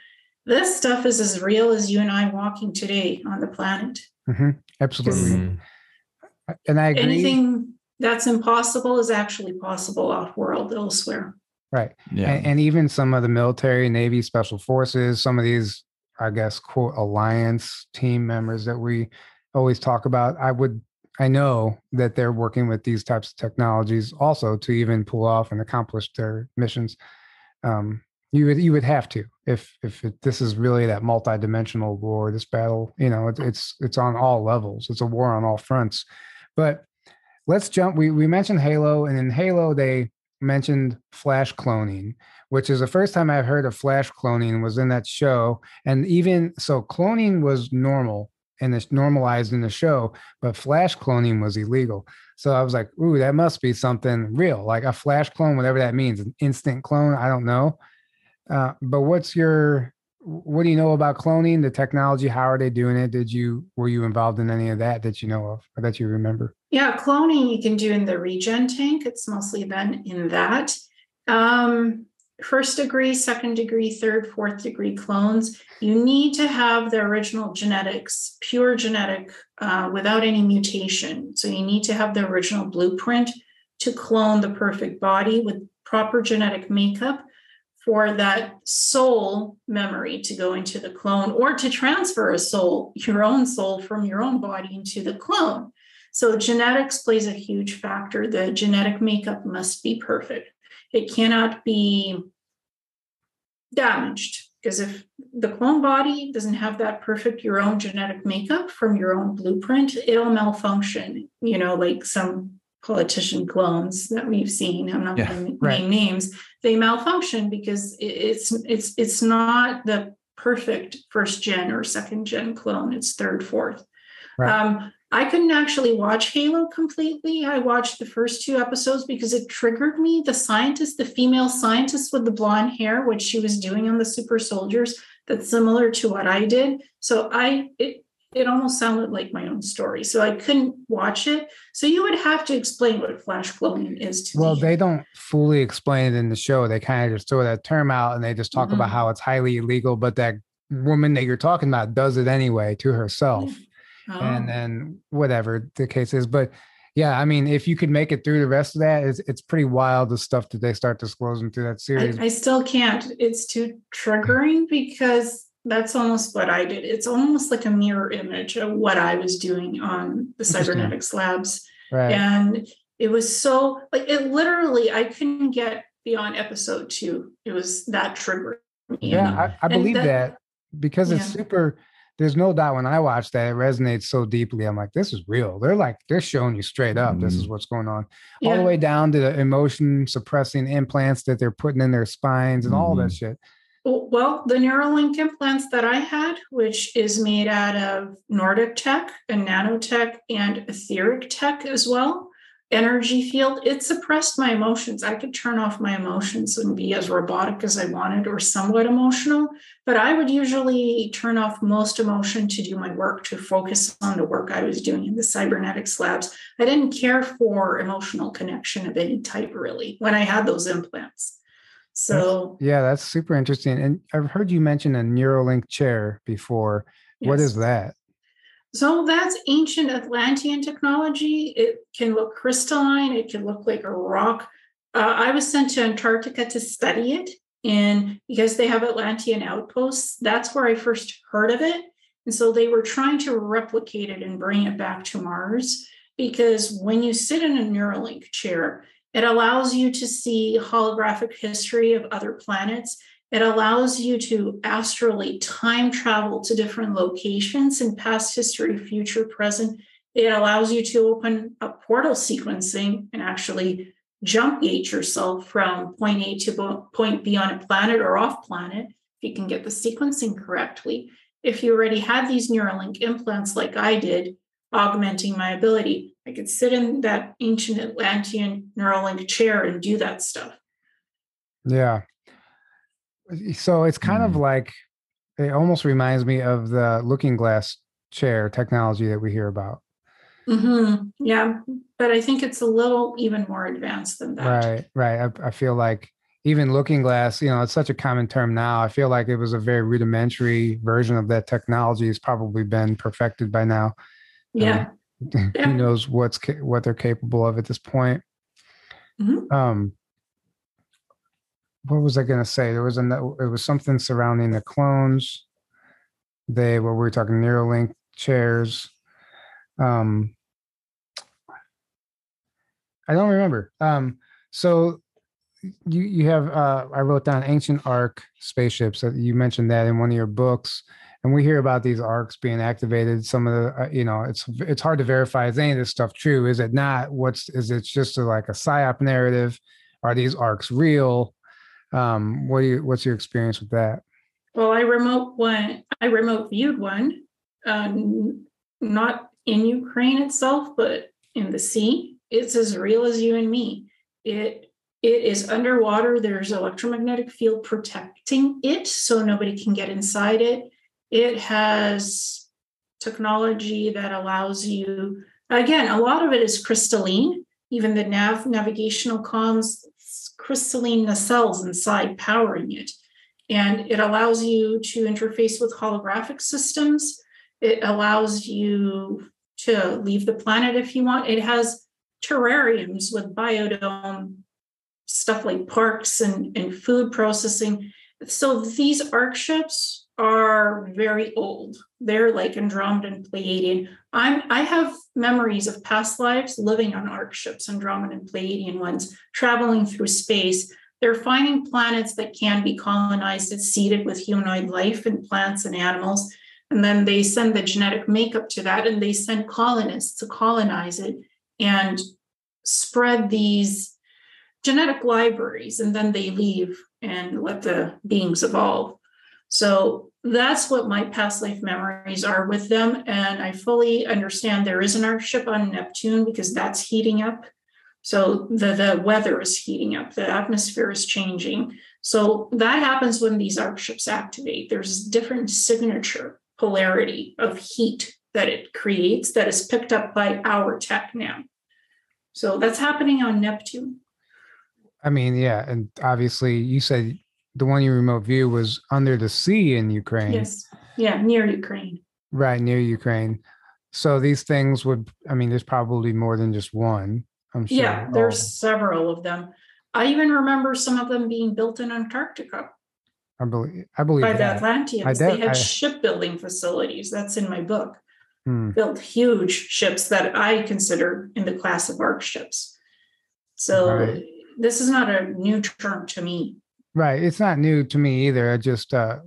This stuff is as real as you and I walking today on the planet. Mm-hmm. Absolutely. Mm-hmm. And I agree. Anything that's impossible is actually possible off world elsewhere. Right. Yeah. And, and, even some of the military, Navy, Special Forces, some of these, I guess, quote, alliance team members that we always talk about, I would, I know that they're working with these types of technologies also to even pull off and accomplish their missions. Um, you would you would have to if if it, this is really that multi-dimensional war this battle you know it, it's it's on all levels it's a war on all fronts but let's jump we we mentioned halo and in halo they mentioned flash cloning, which is the first time I've heard of flash cloning was in that show. And even so, cloning was normal and it's normalized in the show, but flash cloning was illegal. So I was like, ooh, that must be something real, like a flash clone, whatever that means, an instant clone. I don't know. Uh, but what's your what do you know about cloning the technology? How are they doing it? Did you were you involved in any of that that you know of or that you remember? Yeah cloning you can do in the regen tank. It's mostly done in that. Um, first degree second degree third fourth degree clones. You need to have the original genetics pure genetic uh, without any mutation. So you need to have the original blueprint to clone the perfect body with proper genetic makeup for that soul memory to go into the clone or to transfer a soul, your own soul from your own body into the clone. So genetics plays a huge factor. The genetic makeup must be perfect. It cannot be damaged because if the clone body doesn't have that perfect your own genetic makeup from your own blueprint, it'll malfunction, you know, like some politician clones that we've seen. I'm not yeah, going to right. name names. They malfunction because it's it's it's not the perfect first gen or second gen clone. It's third, fourth. Right. Um, I couldn't actually watch Halo completely. I watched the first two episodes because it triggered me. The scientist, the female scientist with the blonde hair, what she was doing on the super soldiers, that's similar to what I did. So I it it almost sounded like my own story. So I couldn't watch it. So you would have to explain what flash cloning is to well, me. they don't fully explain it in the show. They kind of just throw that term out and they just talk mm-hmm. about how it's highly illegal, but that woman that you're talking about does it anyway to herself. Oh. And then whatever the case is. But yeah, I mean, if you could make it through the rest of that, it's, it's pretty wild the stuff that they start disclosing through that series. I, I still can't. It's too triggering because that's almost what I did. It's almost like a mirror image of what I was doing on the cybernetics labs. Right. And it was so like it literally, I couldn't get beyond episode two. It was that trigger. Yeah, I, I believe that, that, because it's yeah. super. There's no doubt when I watch that, it resonates so deeply. I'm like, this is real. They're like, they're showing you straight up, mm this is mm-hmm. what's going on. Yeah. All the way down to the emotion suppressing implants that they're putting in their spines and mm all that mm-hmm. shit. Well, the Neuralink implants that I had, which is made out of Nordic tech and nanotech and etheric tech as well, energy field, it suppressed my emotions. I could turn off my emotions and be as robotic as I wanted or somewhat emotional, but I would usually turn off most emotion to do my work, to focus on the work I was doing in the cybernetics labs. I didn't care for emotional connection of any type, really, when I had those implants. So yeah, that's super interesting. And I've heard you mention a Neuralink chair before. Yes. What is that? So that's ancient Atlantean technology. It can look crystalline. It can look like a rock. Uh, I was sent to Antarctica to study it, and because they have Atlantean outposts, that's where I first heard of it. And so they were trying to replicate it and bring it back to Mars. Because when you sit in a Neuralink chair, it allows you to see holographic history of other planets. It allows you to astrally time travel to different locations in past history, future, present. It allows you to open up portal sequencing and actually jump gate yourself from point A to point B on a planet or off planet if you can get the sequencing correctly. If you already had these Neuralink implants like I did, augmenting my ability. I could sit in that ancient Atlantean Neuralink chair and do that stuff. Yeah. So it's kind mm. of hmm. like it almost reminds me of the looking glass chair technology that we hear about. Mm-hmm. Yeah, but I think it's a little even more advanced than that. Right, right. I, I feel like even looking glass, you know, it's such a common term now. I feel like it was a very rudimentary version of that technology. It's probably been perfected by now. Yeah. Um, yeah. Who knows what's what they're capable of at this point? Mm-hmm. Um, what was I going to say? There was a it was something surrounding the clones. They what we were talking Neuralink chairs. Um, I don't remember. Um, so you you have uh, I wrote down ancient ark spaceships. That you mentioned that in one of your books, and we hear about these arks being activated. Some of the uh, you know it's it's hard to verify is any of this stuff true? Is it not? What's is it just a, like a psyop narrative? Are these arks real? Um, what do you what's your experience with that? Well, I remote one. I remote viewed one, um, not in Ukraine itself, but in the sea. It's as real as you and me. It it is underwater. There's electromagnetic field protecting it, so nobody can get inside it. It has technology that allows you, again, a lot of it is crystalline. Even the nav navigational comms, crystalline nacelles inside powering it. And it allows you to interface with holographic systems. It allows you to leave the planet if you want. It has terrariums with biodome stuff like parks and, and food processing. So these ark ships are very old. They're like Andromeda and Pleiadian. I'm I have memories of past lives living on ark ships, Andromeda and Pleiadian ones, traveling through space. They're finding planets that can be colonized and seeded with humanoid life and plants and animals. And then they send the genetic makeup to that and they send colonists to colonize it and spread these genetic libraries and then they leave and let the beings evolve. So that's what my past life memories are with them. And I fully understand there is an ark ship on Neptune because that's heating up. So the, the weather is heating up, the atmosphere is changing. So that happens when these ark ships activate. There's different signature polarity of heat that it creates that is picked up by our tech now. So that's happening on Neptune. I mean, yeah, and obviously you said the one you remote view was under the sea in Ukraine. Yes. Yeah, near Ukraine. Right, near Ukraine. So these things would I mean, there's probably more than just one. I'm sure. Yeah, there's oh. several of them. I even remember some of them being built in Antarctica. I believe I believe by that. the Atlanteans. they had I, shipbuilding facilities. That's in my book. Hmm. Built huge ships that I consider in the class of ark ships. So right this is not a new term to me. Right. It's not new to me either. I just uh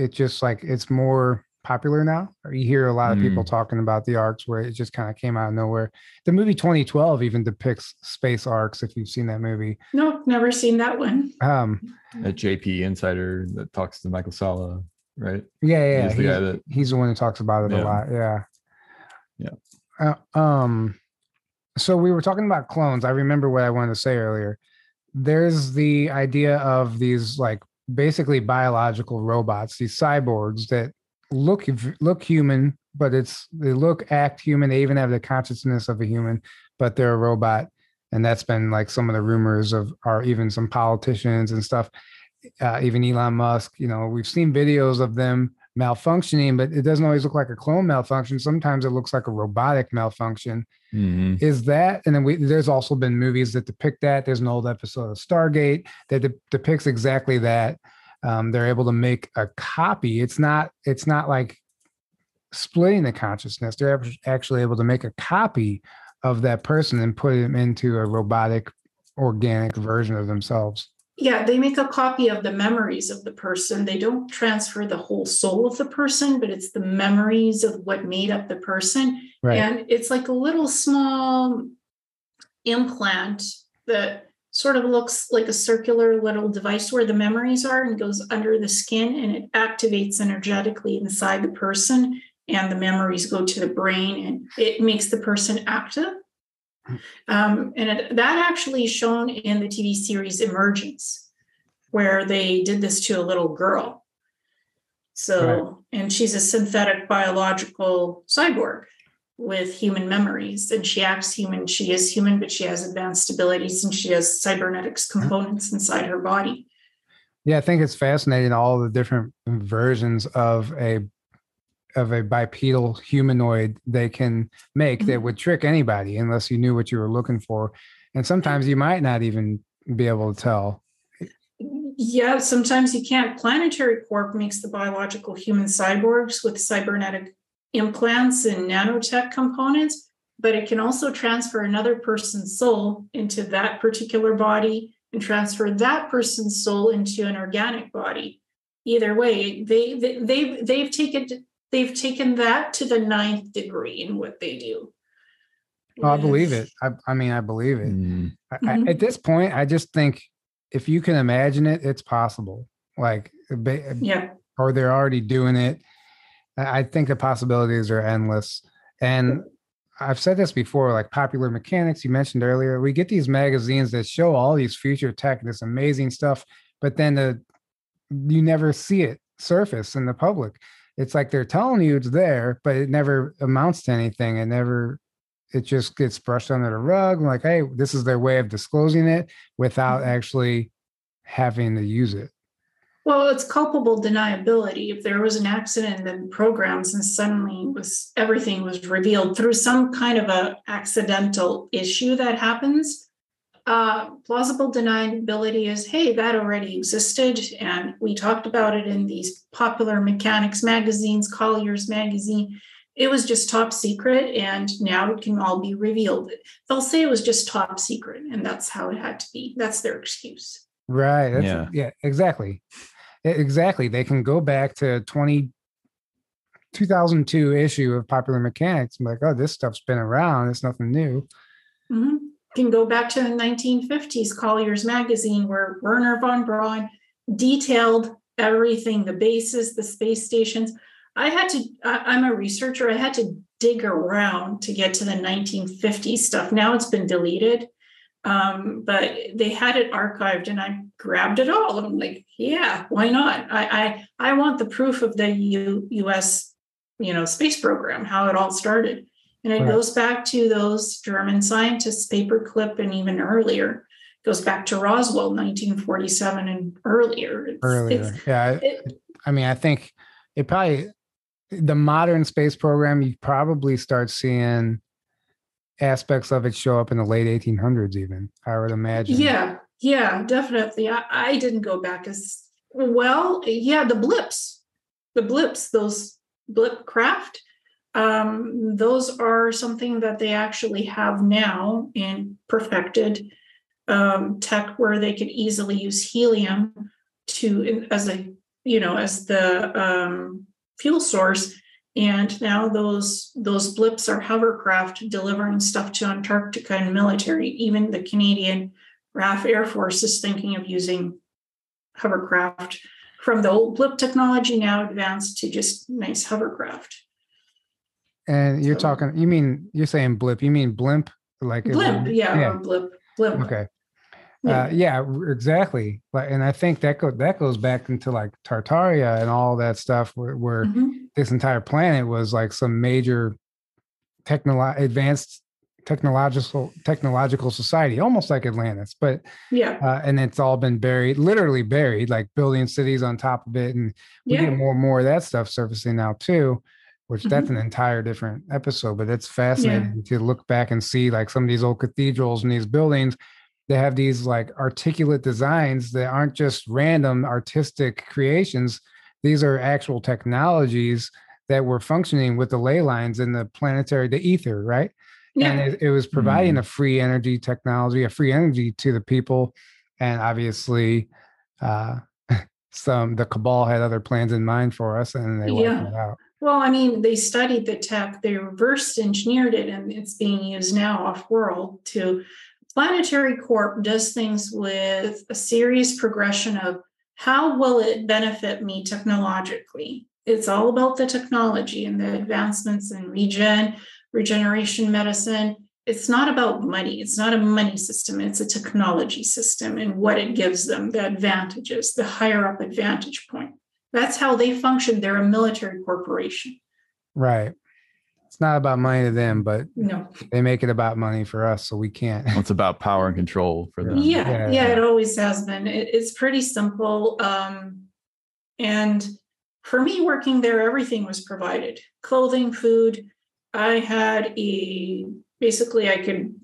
it just like it's more popular now. You hear a lot of mm. people talking about the arks where it just kind of came out of nowhere. The movie 2012 even depicts space arks. if you've seen that movie. No, never seen that one. Um a JP insider that talks to Michael Salla, right? Yeah, yeah. He's the, he's, that, he's the one who talks about it yeah. a lot. Yeah. Yeah. Uh, um so we were talking about clones. I remember what I wanted to say earlier. There's the idea of these like basically biological robots, these cyborgs that look look human, but it's they look act human. They even have the consciousness of a human, but they're a robot. And that's been like some of the rumors of, or even some politicians and stuff. Uh, even Elon Musk, you know, we've seen videos of them malfunctioning, but it doesn't always look like a clone malfunction. Sometimes it looks like a robotic malfunction. Mm-hmm. Is that? And then we, there's also been movies that depict that. There's an old episode of Stargate that de- depicts exactly that. Um, they're able to make a copy. It's not. It's not like splitting the consciousness. They're actually able to make a copy of that person and put them into a robotic, organic version of themselves. Yeah, they make a copy of the memories of the person. They don't transfer the whole soul of the person, but it's the memories of what made up the person. Right. And it's like a little small implant that sort of looks like a circular little device where the memories are and goes under the skin and it activates energetically inside the person and the memories go to the brain and it makes the person active um, and it, that actually is shown in the TV series Emergence, where they did this to a little girl. So, right. and she's a synthetic biological cyborg. with human memories and she acts human. She is human, but she has advanced abilities and she has cybernetics components inside her body. Yeah, I think it's fascinating all the different versions of a of a bipedal humanoid they can make mm-hmm. that would trick anybody unless you knew what you were looking for. And sometimes you might not even be able to tell. Yeah, sometimes you can't. Planetary Corp makes the biological human cyborgs with cybernetic implants and nanotech components, but it can also transfer another person's soul into that particular body and transfer that person's soul into an organic body. Either way, they, they they've they've taken they've taken that to the ninth degree in what they do. Oh, I believe it. I, I mean, I believe it. Mm. I, I, mm-hmm. at this point, I just think if you can imagine it, it's possible. Like, yeah, or they're already doing it. I think the possibilities are endless. And I've said this before, like popular mechanics, you mentioned earlier, we get these magazines that show all these future tech, this amazing stuff, but then the you never see it surface in the public. It's like they're telling you it's there, but it never amounts to anything. It never it just gets brushed under the rug. Like, hey, this is their way of disclosing it without mm-hmm. actually having to use it. Well, it's culpable deniability. If there was an accident in the programs and suddenly was everything was revealed through some kind of a accidental issue that happens, uh, plausible deniability is, hey, that already existed, and we talked about it in these popular mechanics magazines, Collier's magazine. It was just top secret, and now it can all be revealed. They'll say it was just top secret, and that's how it had to be. That's their excuse. Right. yeah. yeah, exactly. Exactly. They can go back to 20, 2002 issue of Popular Mechanics and be like, oh, this stuff's been around. It's nothing new. Mm-hmm. Can go back to the 1950s Collier's magazine where Wernher von Braun detailed everything, the bases, the space stations. I had to, I, am a researcher, I had to dig around to get to the 1950s stuff. Now it's been deleted. Um, but they had it archived and I grabbed it all. I'm like, yeah, why not? I I, I want the proof of the U, US, you know, space program, how it all started. And it right. goes back to those German scientists, paperclip, and even earlier. It goes back to Roswell, 1947 and earlier. It's, earlier, it's, yeah. It, I mean, I think it probably the modern space program. You probably start seeing aspects of it show up in the late 1800s even i would imagine yeah yeah definitely i, I didn't go back as well yeah the blips the blips those blip craft um, those are something that they actually have now in perfected um, tech where they could easily use helium to as a you know as the um, fuel source and now those those blips are hovercraft delivering stuff to Antarctica and military. Even the Canadian RAF Air Force is thinking of using hovercraft from the old blip technology now advanced to just nice hovercraft. And you're so, talking, you mean you're saying blip? You mean blimp? Like blimp? Yeah, yeah. blip. Blimp. Okay. Yeah. Uh, yeah, exactly. And I think that go, that goes back into like Tartaria and all that stuff, where, where mm-hmm. this entire planet was like some major technolo- advanced technological technological society, almost like Atlantis. But yeah, uh, and it's all been buried, literally buried, like building cities on top of it, and we yeah. get more and more of that stuff surfacing now too. Which mm-hmm. that's an entire different episode, but it's fascinating yeah. to look back and see like some of these old cathedrals and these buildings they have these like articulate designs that aren't just random artistic creations these are actual technologies that were functioning with the ley lines in the planetary the ether right yeah. and it, it was providing mm. a free energy technology a free energy to the people and obviously uh some the cabal had other plans in mind for us and they yeah. wiped it out well, I mean, they studied the tech, they reverse engineered it, and it's being used now off world to Planetary Corp does things with a serious progression of how will it benefit me technologically? It's all about the technology and the advancements in regen, regeneration medicine. It's not about money. It's not a money system. It's a technology system and what it gives them, the advantages, the higher up advantage point. That's how they function. They're a military corporation. Right. it's not about money to them, but no, they make it about money for us, so we can't. Well, it's about power and control for them. Yeah, yeah, yeah it always has been. It, it's pretty simple. Um, and for me, working there, everything was provided: clothing, food. I had a basically I could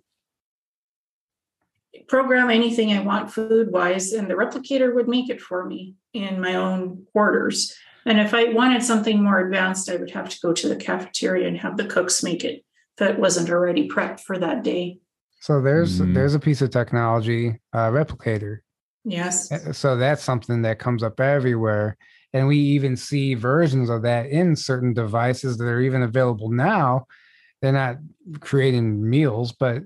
program anything I want food wise, and the replicator would make it for me in my own quarters. And if I wanted something more advanced, I would have to go to the cafeteria and have the cooks make it that wasn't already prepped for that day. So there's mm. there's a piece of technology, uh, replicator. Yes. Uh, so that's something that comes up everywhere, and we even see versions of that in certain devices that are even available now. They're not creating meals, but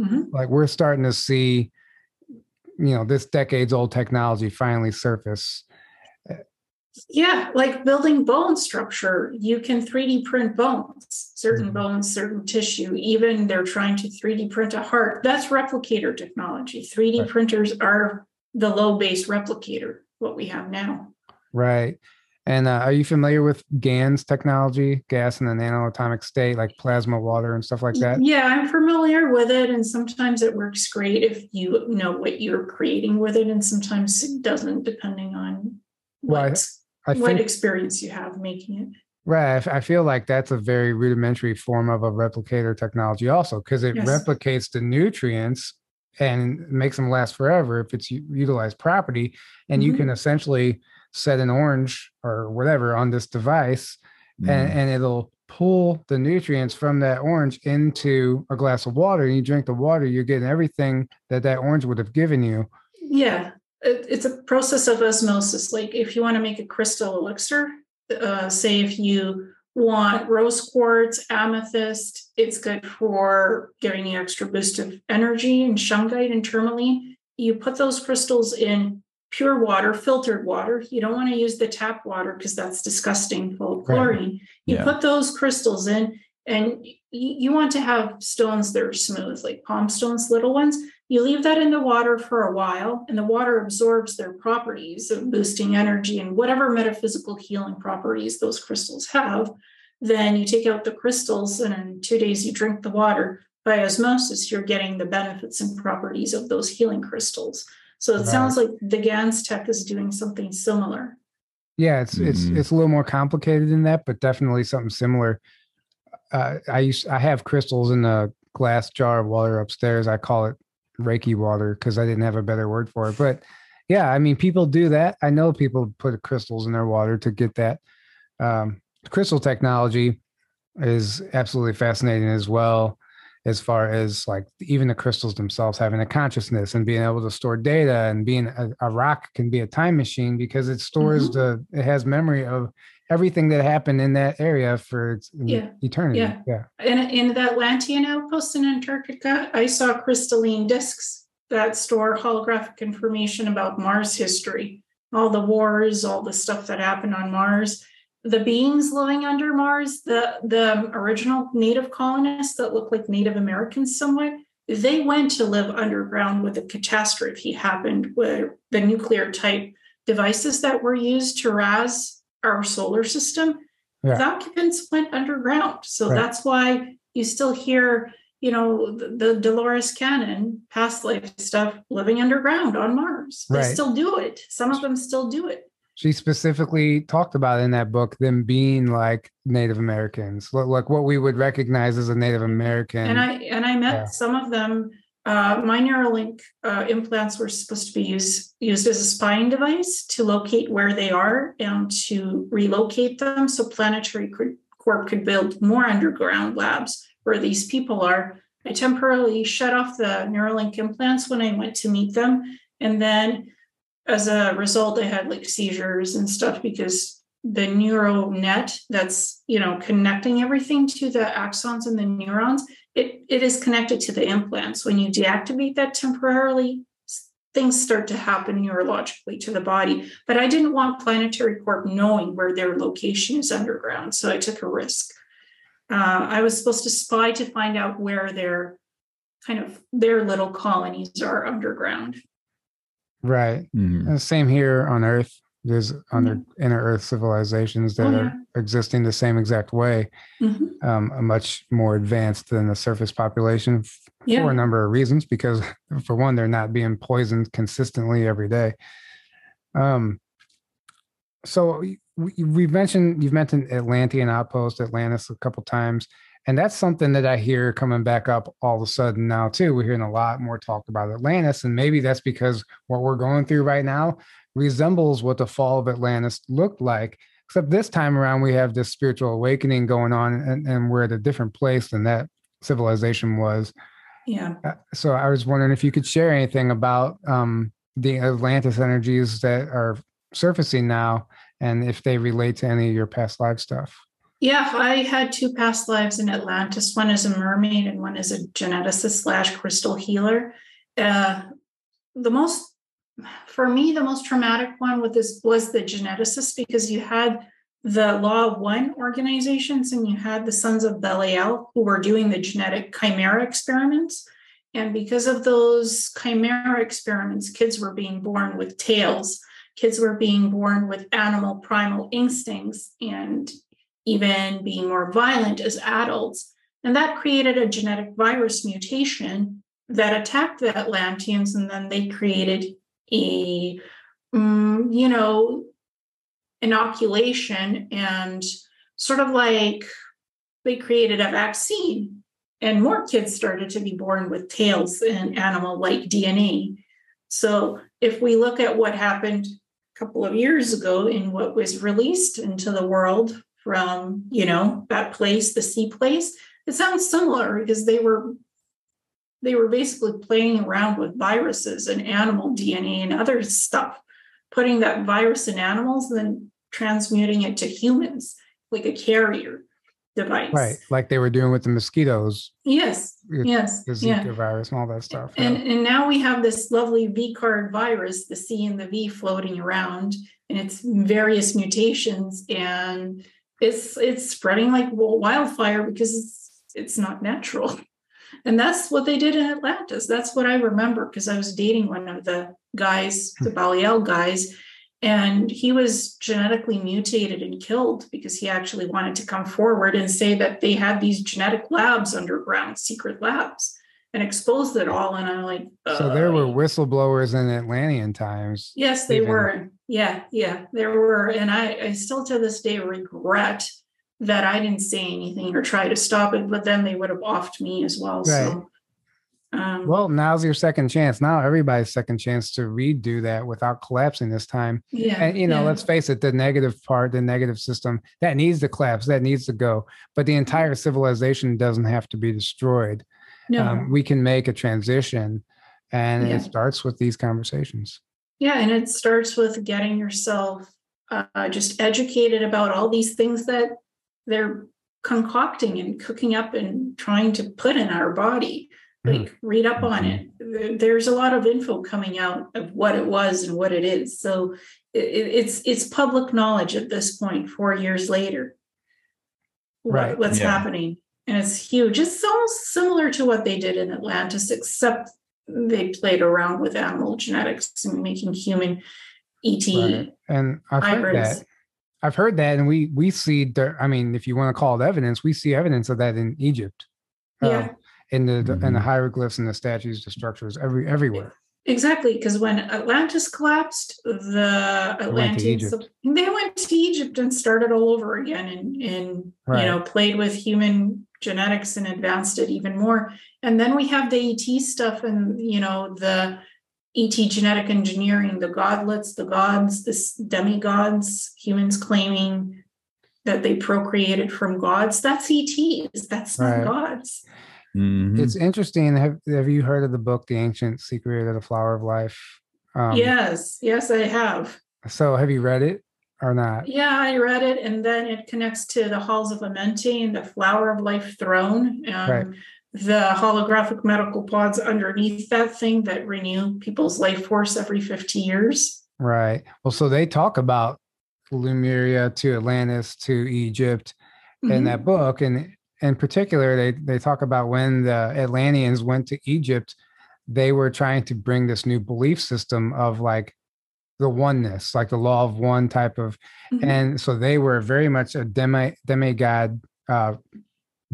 mm-hmm. like we're starting to see, you know, this decades old technology finally surface yeah, like building bone structure, you can 3D print bones, certain mm-hmm. bones, certain tissue. Even they're trying to 3D print a heart. That's replicator technology. 3D right. printers are the low base replicator, what we have now. Right. And uh, are you familiar with GANS technology, gas in the nanoatomic state, like plasma water and stuff like that? Yeah, I'm familiar with it. And sometimes it works great if you know what you're creating with it. And sometimes it doesn't, depending on well, what I what think, experience you have making it. Right. I feel like that's a very rudimentary form of a replicator technology, also, because it yes. replicates the nutrients and makes them last forever if it's utilized property. And mm-hmm. you can essentially set an orange or whatever on this device, mm-hmm. and, and it'll pull the nutrients from that orange into a glass of water. And you drink the water, you're getting everything that that orange would have given you. Yeah it's a process of osmosis. Like if you want to make a crystal elixir, uh, say if you want rose quartz, amethyst, it's good for giving you extra boost of energy and shungite and tourmaline. You put those crystals in pure water, filtered water. You don't want to use the tap water because that's disgusting, full of chlorine. Right. You yeah. put those crystals in, and you want to have stones that are smooth, like palm stones, little ones. You leave that in the water for a while, and the water absorbs their properties of boosting energy and whatever metaphysical healing properties those crystals have. Then you take out the crystals, and in two days, you drink the water. By osmosis, you're getting the benefits and properties of those healing crystals. So it right. sounds like the GANS tech is doing something similar. Yeah, it's mm-hmm. it's it's a little more complicated than that, but definitely something similar. Uh, I used I have crystals in a glass jar of water upstairs. I call it Reiki water because I didn't have a better word for it. But yeah, I mean, people do that. I know people put crystals in their water to get that. Um, crystal technology is absolutely fascinating as well, as far as like even the crystals themselves having a consciousness and being able to store data and being a, a rock can be a time machine because it stores mm-hmm. the, it has memory of everything that happened in that area for yeah. eternity. Yeah. yeah. In, in the Atlantean outpost in Antarctica, I saw crystalline discs that store holographic information about Mars history, all the wars, all the stuff that happened on Mars. The beings living under Mars, the, the original native colonists that look like Native Americans somewhat, they went to live underground with a catastrophe happened where the nuclear type devices that were used to raz our solar system, yeah. the occupants went underground. So right. that's why you still hear, you know, the, the, Dolores Cannon past life stuff living underground on Mars. They still do it. Some of them still do it. She specifically talked about in that book them being like Native Americans, like what we would recognize as a Native American. And I and I met yeah. some of them uh, my Neuralink uh, implants were supposed to be used, used as a spying device to locate where they are and to relocate them so Planetary Corp could build more underground labs where these people are. I temporarily shut off the Neuralink implants when I went to meet them. And then as a result, I had like seizures and stuff because the neural net that's you know connecting everything to the axons and the neurons it, it is connected to the implants. When you deactivate that temporarily, things start to happen neurologically to the body. But I didn't want Planetary Corp knowing where their location is underground, so I took a risk. Uh, I was supposed to spy to find out where their kind of their little colonies are underground. Right. Mm-hmm. Same here on Earth. there's other mm-hmm. inner Earth civilizations that oh, yeah. are existing the same exact way, mm-hmm. um, much more advanced than the surface population yeah. for a number of reasons. Because for one, they're not being poisoned consistently every day. Um, so we, we mentioned you've mentioned Atlantean outpost, Atlantis a couple times, and that's something that I hear coming back up all of a sudden now too. We're hearing a lot more talk about Atlantis, and maybe that's because what we're going through right now resembles what the fall of Atlantis looked like. Except this time around, we have this spiritual awakening going on, and, and we're at a different place than that civilization was. Yeah. Uh, so I was wondering if you could share anything about um, the Atlantis energies that are surfacing now and if they relate to any of your past life stuff. Yeah, I had two past lives in Atlantis. One is a mermaid and one is a geneticist slash crystal healer. Uh, the most, for me, the most traumatic one with this was the geneticist because you had the Law One organizations and you had the Sons of Belial who were doing the genetic chimera experiments. And because of those chimera experiments, kids were being born with tails kids were being born with animal primal instincts and even being more violent as adults. And that created a genetic virus mutation that attacked the Atlanteans. And then they created a, um, you know, inoculation and sort of like they created a vaccine. And more kids started to be born with tails and animal like DNA. So if we look at what happened a couple of years ago in what was released into the world from you know that place the sea place it sounds similar because they were they were basically playing around with viruses and animal dna and other stuff putting that virus in animals and then transmuting it to humans like a carrier device. Right. Like they were doing with the mosquitoes. Yes. yes. The Zika yeah. virus and all that stuff. And yeah. and now we have this lovely V card virus, the C and the V floating around, and it's various mutations and it's it's spreading like wildfire because it's it's not natural. And that's what they did in Atlantis. That's what I remember because I was dating one of the guys, the hmm. Belial guys, and he was genetically mutated and killed because he actually wanted to come forward and say that they had these genetic labs underground, secret labs, and exposed it all. And I'm like, uh, so there were whistleblowers in Atlantean times. Yes, they even. were. Yeah, yeah, there were. And I, I still to this day regret that I didn't say anything or try to stop it, but then they would have offed me as well. Right. So um, well, now's your second chance. Now everybody's second chance to redo that without collapsing this time. Yeah. And you know, yeah. let's face it, the negative part, the negative system, that needs to collapse, that needs to go. But the entire civilization doesn't have to be destroyed. No. Um, we can make a transition, and yeah. it starts with these conversations. Yeah, and it starts with getting yourself uh, just educated about all these things that they're concocting and cooking up and trying to put in our body like mm. read up on mm-hmm. it there's a lot of info coming out of what it was and what it is so it, it's it's public knowledge at this point four years later right what's yeah. happening and it's huge it's almost similar to what they did in atlantis except they played around with animal genetics and making human et right. and i've hybrids. heard that i've heard that and we we see i mean if you want to call it evidence we see evidence of that in egypt yeah. Um, in the mm-hmm. in the hieroglyphs and the statues, the structures, every everywhere. Exactly, because when Atlantis collapsed, the Atlanteans went they went to Egypt and started all over again, and and right. you know played with human genetics and advanced it even more. And then we have the ET stuff, and you know the ET genetic engineering, the godlets, the gods, the demigods, humans claiming that they procreated from gods. That's ETs. That's not gods. Mm-hmm. It's interesting. Have Have you heard of the book, The Ancient Secret of the Flower of Life? Um, yes, yes, I have. So, have you read it or not? Yeah, I read it, and then it connects to the Halls of Amenti and the Flower of Life throne. Um, right. The holographic medical pods underneath that thing that renew people's life force every 50 years. Right. Well, so they talk about Lemuria to Atlantis to Egypt mm-hmm. in that book, and in particular, they, they talk about when the Atlanteans went to Egypt, they were trying to bring this new belief system of like the oneness, like the law of one type of, mm-hmm. and so they were very much a demi demigod uh,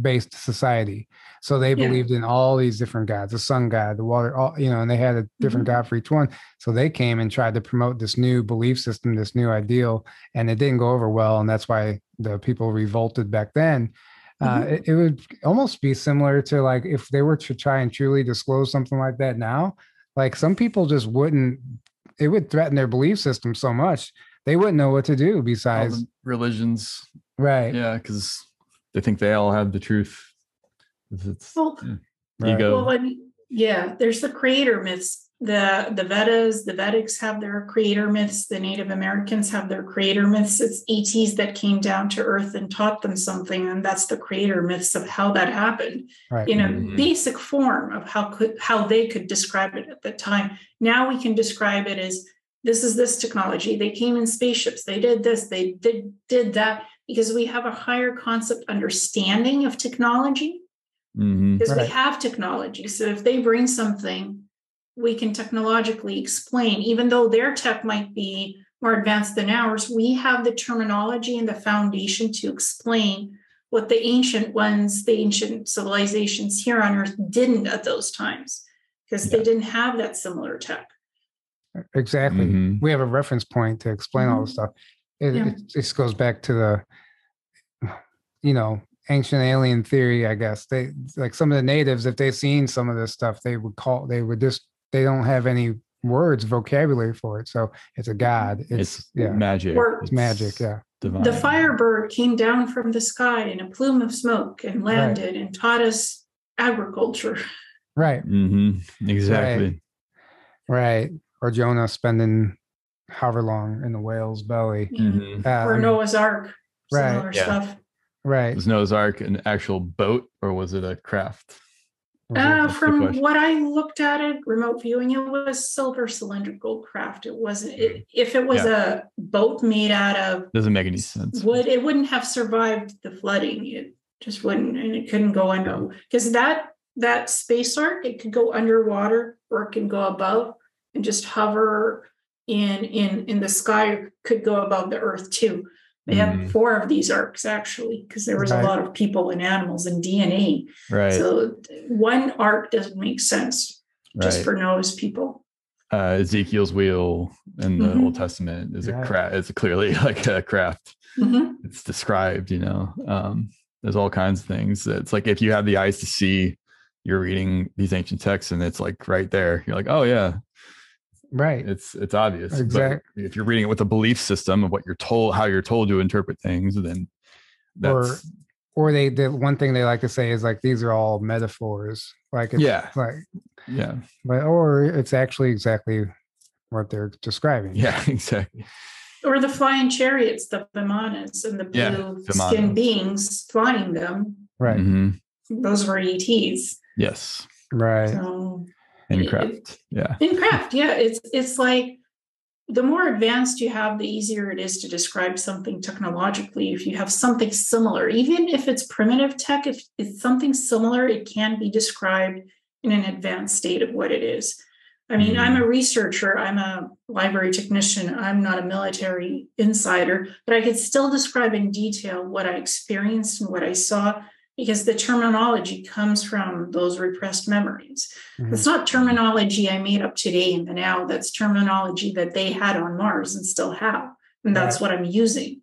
based society. So they yeah. believed in all these different gods, the sun god, the water, all you know, and they had a different mm-hmm. god for each one. So they came and tried to promote this new belief system, this new ideal, and it didn't go over well, and that's why the people revolted back then. Uh, mm-hmm. it, it, would almost be similar to like if they were to try and truly disclose something like that now. Like some people just wouldn't. It would threaten their belief system so much they wouldn't know what to do besides religions. Right. Yeah, because they think they all have the truth. It's, well, yeah, ego. Well, yeah, there's the creator myths. The the Vedas, the Vedics have their creator myths. The Native Americans have their creator myths. It's ETs that came down to Earth and taught them something, and that's the creator myths of how that happened right. in a mm-hmm. basic form of how could how they could describe it at the time. Now we can describe it as this is this technology. They came in spaceships. They did this. They did did that because we have a higher concept understanding of technology mm-hmm. because right. we have technology so if they bring something we can technologically explain even though their tech might be more advanced than ours we have the terminology and the foundation to explain what the ancient ones the ancient civilizations here on earth didn't at those times because yeah. they didn't have that similar tech exactly mm-hmm. we have a reference point to explain mm-hmm. all this stuff it, yeah. it, just goes back to the you know ancient alien theory i guess they like some of the natives if they've seen some of this stuff they would call they would just they don't have any words vocabulary for it so it's a god it's, it's yeah magic it's magic yeah Divine. the firebird came down from the sky in a plume of smoke and landed right. and taught us agriculture right mm-hmm. exactly right. right or jonah spending however long in the whale's belly mm-hmm. um, or noah's ark right yeah. stuff Right. Was Noah's Ark an actual boat or was it a craft? Uh, from what I looked at it, remote viewing, it was silver cylindrical craft. It wasn't. It, mm. if it was yeah. a boat made out of doesn't make any sense. Would it wouldn't have survived the flooding? It just wouldn't, and it couldn't go under because that that space ark it could go underwater or it can go above and just hover in in in the sky. Could go above the earth too. They mm. have four of these arcs actually, because there was right. a lot of people and animals and DNA. Right. So one arc doesn't make sense just right. for Noah's people. Uh, Ezekiel's wheel in the mm-hmm. Old Testament is yeah. a craft. It's clearly like a craft. Mm-hmm. It's described, you know. Um, there's all kinds of things. It's like if you have the eyes to see, you're reading these ancient texts, and it's like right there. You're like, oh yeah, right. It's it's obvious exactly but if you're reading it with a belief system of what you're told how you're told to interpret things then that's or or they the one thing they like to say is like these are all metaphors. Like yeah. like yeah. But or it's actually exactly what they're describing. Yeah exactly. Or the flying chariots the vimanas and the blue yeah, skin beings flying them. Right. Mm-hmm. those were ets yes. Right. So in craft. Yeah. In craft yeah it's it's like the more advanced you have the easier it is to describe something technologically. If you have something similar even if it's primitive tech if it's something similar it can be described in an advanced state of what it is. I mean mm-hmm. i'm a researcher i'm a library technician i'm not a military insider but i could still describe in detail what i experienced and what i saw because the terminology comes from those repressed memories. Mm-hmm. It's not terminology I made up today in the now, that's terminology that they had on Mars and still have. And that's right. what I'm using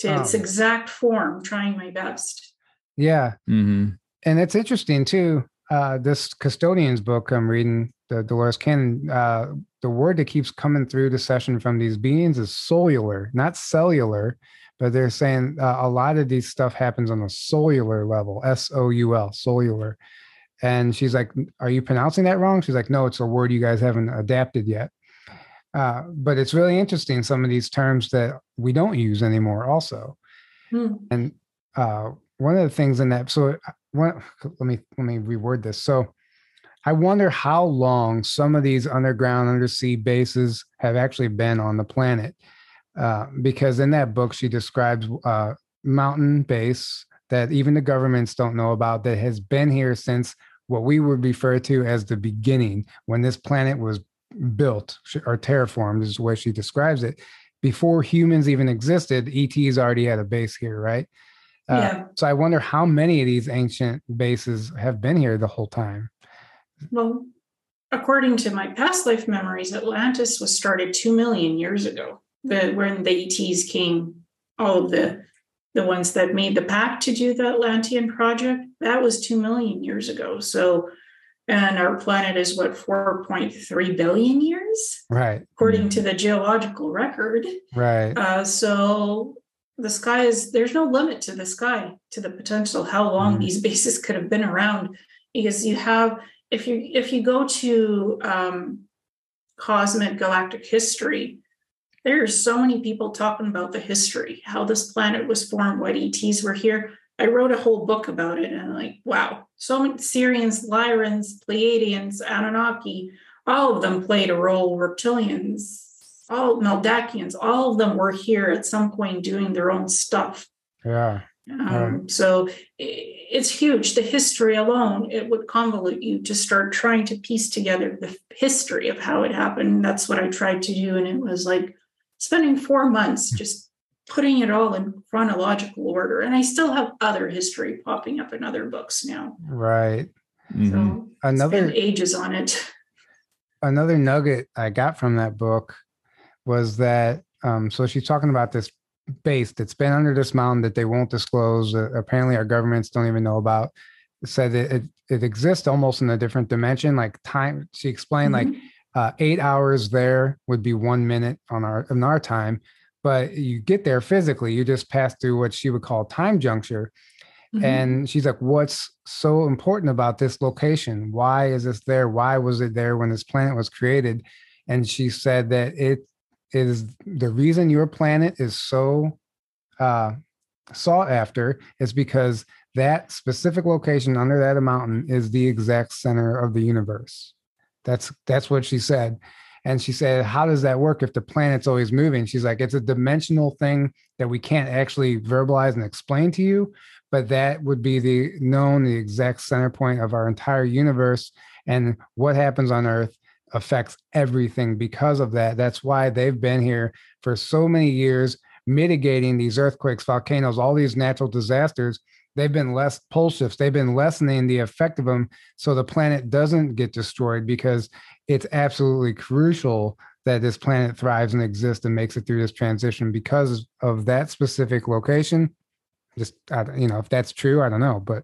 to oh. its exact form, trying my best. Yeah. Mm-hmm. And it's interesting too. Uh, this custodian's book I'm reading, the Dolores Cannon, uh, the word that keeps coming through the session from these beings is soular, not cellular but they're saying uh, a lot of these stuff happens on a cellular level, S O U L, cellular. And she's like, Are you pronouncing that wrong? She's like, No, it's a word you guys haven't adapted yet. Uh, but it's really interesting, some of these terms that we don't use anymore, also. Hmm. And uh, one of the things in that, so uh, one, let me let me reword this. So I wonder how long some of these underground undersea bases have actually been on the planet uh, because in that book she describes a uh, mountain base that even the governments don't know about that has been here since what we would refer to as the beginning when this planet was built or terraformed is the way she describes it before humans even existed et's already had a base here right? Uh, yeah. so i wonder how many of these ancient bases have been here the whole time. Well according to my past life memories atlantis was started 2 million years ago the, when the ets came all of the the ones that made the pact to do the atlantean project that was 2 million years ago so and our planet is what 4.3 billion years? Right. According to the geological record. Right. Uh, so the sky is there's no limit to the sky to the potential how long mm. these bases could have been around because you have if you if you go to um, cosmic galactic history there's so many people talking about the history how this planet was formed what ets were here I wrote a whole book about it and I'm like, wow, so many Sirians, Lyrans, Pleiadians, Anunnaki, all of them played a role, reptilians, all Meldakians, all of them were here at some point doing their own stuff. Yeah. Um, So it's huge. The history alone, it would convolute you to start trying to piece together the history of how it happened. That's what I tried to do. And it was like spending four months just putting it all in chronological order. And I still have other history popping up in other books now. Right. Mm-hmm. So another ages on it. Another nugget I got from that book was that um, so she's talking about this base that's been under this mountain that they won't disclose. Uh, apparently, our governments don't even know about. Said that it, it exists almost in a different dimension, like time. She explained mm-hmm. like uh, eight hours there would be one minute on our in our time, but you get there physically you just pass through what she would call time juncture mm-hmm. and she's like what's so important about this location? Why is this there? Why was it there when this planet was created? And she said that it is the reason your planet is so uh, sought after is because that specific location under that mountain is the exact center of the universe that's that's what she said and she said, How does that work if the planet's always moving? She's like, It's a dimensional thing that we can't actually verbalize and explain to you, but that would be the known, the exact center point of our entire universe. And what happens on Earth affects everything because of that. That's why they've been here for so many years, mitigating these earthquakes, volcanoes, all these natural disasters they've been less pole shifts they've been lessening the effect of them so the planet doesn't get destroyed because it's absolutely crucial that this planet thrives and exists and makes it through this transition because of that specific location. Just you know if that's true i don't know but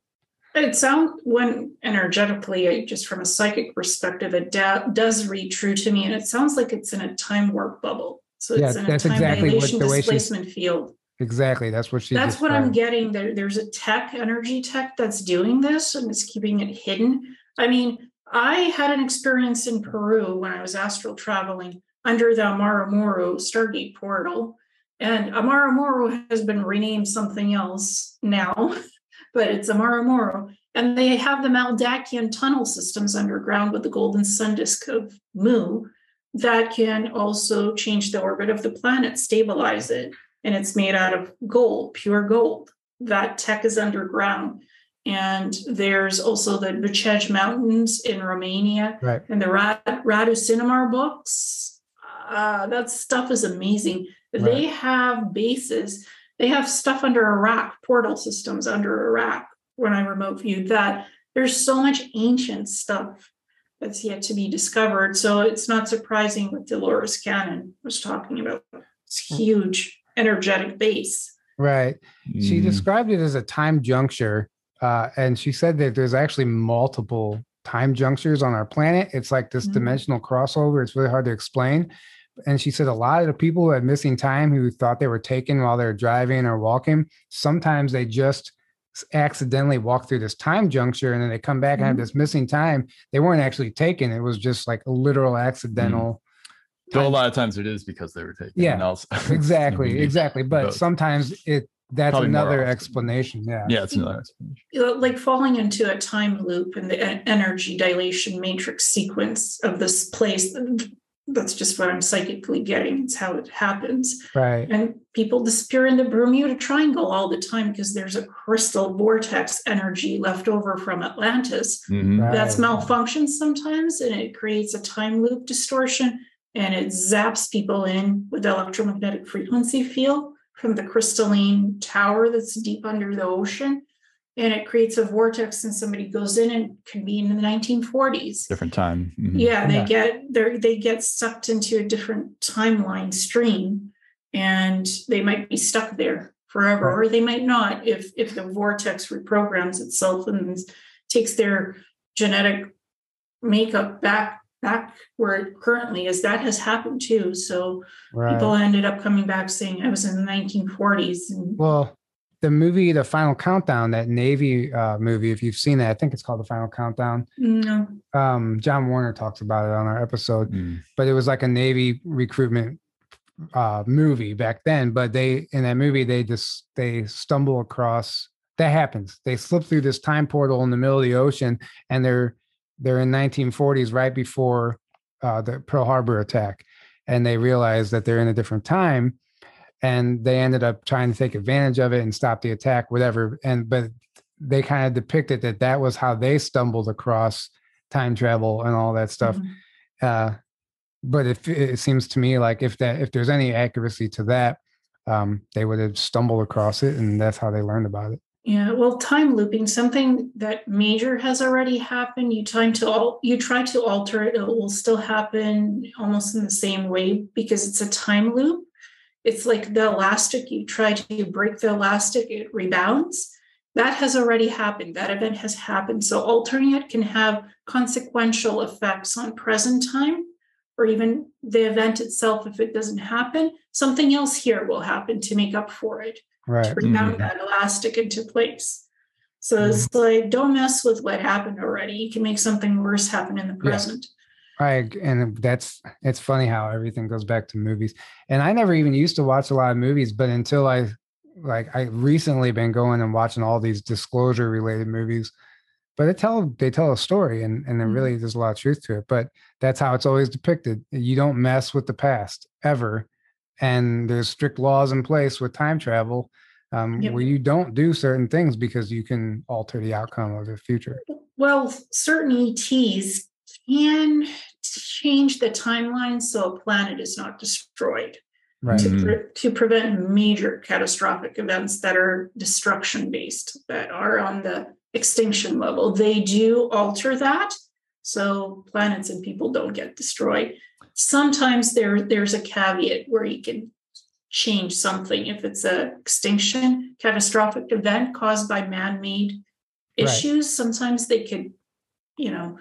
it sounds when energetically just from a psychic perspective it da- does read true to me and it sounds like it's in a time warp bubble. So it's yeah, in a time exactly dilation displacement field Exactly. That's what she. That's what I'm getting. There, there's a tech, energy tech, that's doing this and it's keeping it hidden. I mean, I had an experience in Peru when I was astral traveling under the Aramu Muru Stargate portal, and Aramu Muru has been renamed something else now, but it's Aramu Muru, and they have the Meldakian tunnel systems underground with the golden sun disk of Mu that can also change the orbit of the planet, stabilize it and it's made out of gold, pure gold. That tech is underground. And there's also the Bucegi Mountains in Romania right. and the Rad- Radu Cinamar books. Uh, that stuff is amazing. Right. They have bases, they have stuff under Iraq, portal systems under Iraq when I remote viewed that. There's so much ancient stuff that's yet to be discovered. So it's not surprising what Dolores Cannon was talking about. It's huge energetic base. Right. Mm. She described it as a time juncture. Uh, and she said that there's actually multiple time junctures on our planet. It's like this mm. dimensional crossover. It's really hard to explain. And she said a lot of the people who had missing time who thought they were taken while they were driving or walking, sometimes they just accidentally walk through this time juncture and then they come back mm-hmm. and have mm-hmm. this missing time. They weren't actually taken. It was just like a literal accidental Though a lot of times it is because they were taken. Yeah, else. exactly, exactly. But both. sometimes it that's Probably another explanation. Yeah, yeah, it's another explanation. Like falling into a time loop and the energy dilation matrix sequence of this place. that's just what I'm psychically getting. It's how it happens. Right. And people disappear in the Bermuda Triangle all the time because there's a crystal vortex energy left over from Atlantis mm-hmm. right. that's malfunctions sometimes and it creates a time loop distortion and it zaps people in with electromagnetic frequency field from the crystalline tower that's deep under the ocean and it creates a vortex and somebody goes in and can be in the 1940s different time mm-hmm. yeah they yeah. get they they get sucked into a different timeline stream and they might be stuck there forever right. or they might not if if the vortex reprograms itself and takes their genetic makeup back back where it currently is that has happened too so right. people ended up coming back saying i was in the 1940s and well the movie the final countdown that navy uh, movie if you've seen that i think it's called the final countdown no um, john warner talks about it on our episode mm. but it was like a navy recruitment uh, movie back then but they in that movie they just they stumble across that happens they slip through this time portal in the middle of the ocean and they're they're in 1940s right before uh, the pearl harbor attack and they realize that they're in a different time and they ended up trying to take advantage of it and stop the attack whatever and but they kind of depicted that that was how they stumbled across time travel and all that stuff mm-hmm. uh, but if it seems to me like if that if there's any accuracy to that um, they would have stumbled across it and that's how they learned about it yeah well time looping something that major has already happened you try to all you try to alter it it will still happen almost in the same way because it's a time loop it's like the elastic, you try to break the elastic, it rebounds. That has already happened. That event has happened. So altering it can have consequential effects on present time or even the event itself. If it doesn't happen, something else here will happen to make up for it, right. to rebound mm-hmm. that elastic into place. So mm-hmm. it's like, don't mess with what happened already. You can make something worse happen in the present. Yeah. I and that's it's funny how everything goes back to movies. And I never even used to watch a lot of movies, but until I like I recently been going and watching all these disclosure related movies. But they tell they tell a story and and there mm-hmm. really there's a lot of truth to it. But that's how it's always depicted. You don't mess with the past ever. And there's strict laws in place with time travel um, yep. where you don't do certain things because you can alter the outcome of the future. Well, certain ETs can change the timeline so a planet is not destroyed right. to, mm-hmm. pre- to prevent major catastrophic events that are destruction based, that are on the extinction level. They do alter that so planets and people don't get destroyed. Sometimes there, there's a caveat where you can change something if it's a extinction catastrophic event caused by man-made issues right. sometimes they could you know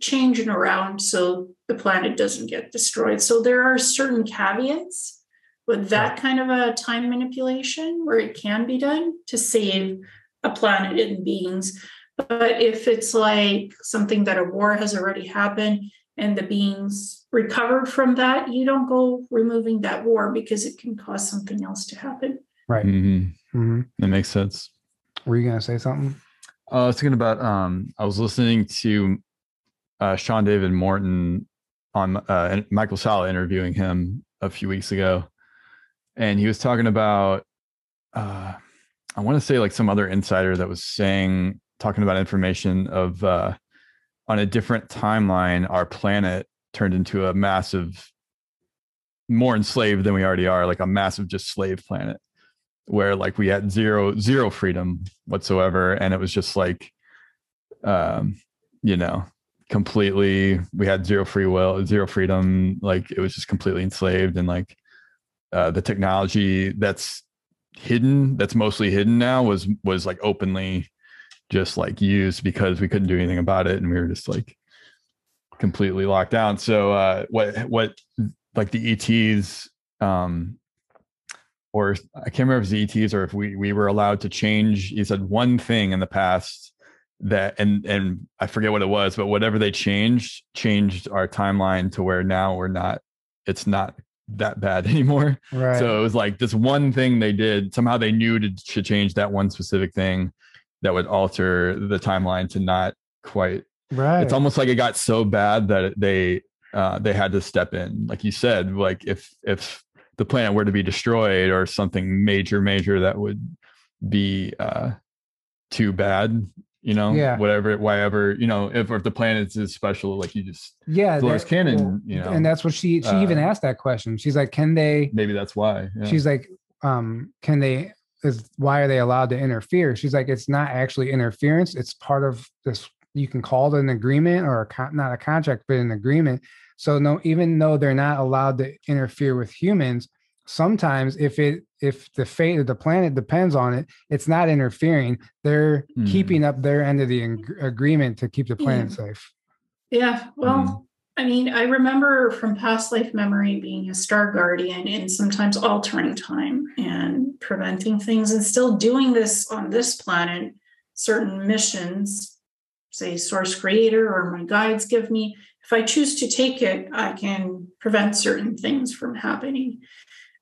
changing around so the planet doesn't get destroyed. So there are certain caveats with that kind of a time manipulation where it can be done to save a planet and beings. But if it's like something that a war has already happened and the beings recovered from that, you don't go removing that war because it can cause something else to happen. Right. Mm-hmm. Mm-hmm. That makes sense. Were you going to say something? Uh, I was thinking about. Um, I was listening to uh, Sean David Morton on uh, Michael Salla interviewing him a few weeks ago, and he was talking about uh, I want to say like some other insider that was saying talking about information of uh, on a different timeline, our planet turned into a massive, more enslaved than we already are, like a massive just slave planet, where like we had zero zero freedom whatsoever, and it was just like, um, you know, completely we had zero free will zero freedom. Like it was just completely enslaved. And like uh, the technology that's hidden that's mostly hidden now was was like openly just like used because we couldn't do anything about it and we were just like completely locked down so uh what what like the ets um or i can't remember if it's ets or if we we were allowed to change he said one thing in the past that and and I forget what it was, but whatever they changed changed our timeline to where now we're not it's not that bad anymore. Right. So it was like this one thing they did somehow they knew to, to change that one specific thing that would alter the timeline to not quite right. It's almost like it got so bad that they uh, they had to step in. Like you said, like if if the planet were to be destroyed or something major, major that would be uh, too bad, you know, Yeah. whatever, whatever, you know, if if the planet is special, like you just Yeah, Dolores Cannon, well, you know, and that's what she she even uh, asked that question. She's like, can they? maybe that's why. yeah. She's like, um, can they? Is why are they allowed to interfere? She's like, it's not actually interference. It's part of this. You can call it an agreement or a con- not a contract, but an agreement. So no, even though they're not allowed to interfere with humans, sometimes if it if the fate of the planet depends on it, it's not interfering. They're Hmm. keeping up their end of the ag- agreement to keep the planet Yeah. safe. Yeah, well, Mm. I mean, I remember from past life memory being a star guardian and sometimes altering time and preventing things and still doing this on this planet, certain missions, say source creator or my guides give me. If I choose to take it, I can prevent certain things from happening.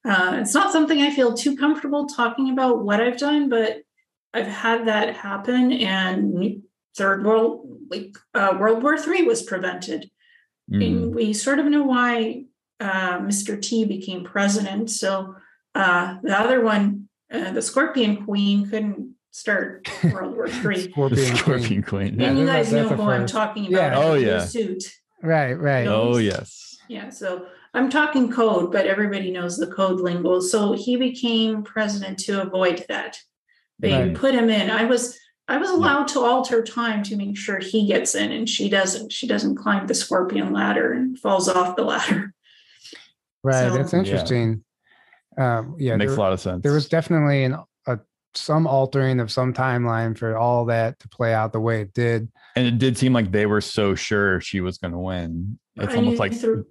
Uh, it's not something I feel too comfortable talking about what I've done, but I've had that happen and third world like uh, world war three was prevented Mm. and we sort of know why uh, mr t became president so uh, the other one uh, the scorpion queen couldn't start world war three the Scorpion. Queen. Scorpion Queen. Yeah, and you guys know that's a who i'm first. talking Yeah. about Oh, in the yeah. suit Right, right. No. Oh yes. yeah so i'm talking code but everybody knows the code lingo so he became president to avoid that they Right. put him in i was i was allowed to alter time to make sure he gets in and she doesn't she doesn't climb the scorpion ladder and falls off the ladder Right. So- That's Yeah. interesting. Um, yeah, Makes there, a lot of sense. there was definitely an, a some altering of some timeline for all that to play out the way it did. and it did seem like they were so sure she was going to win. It's I almost like through-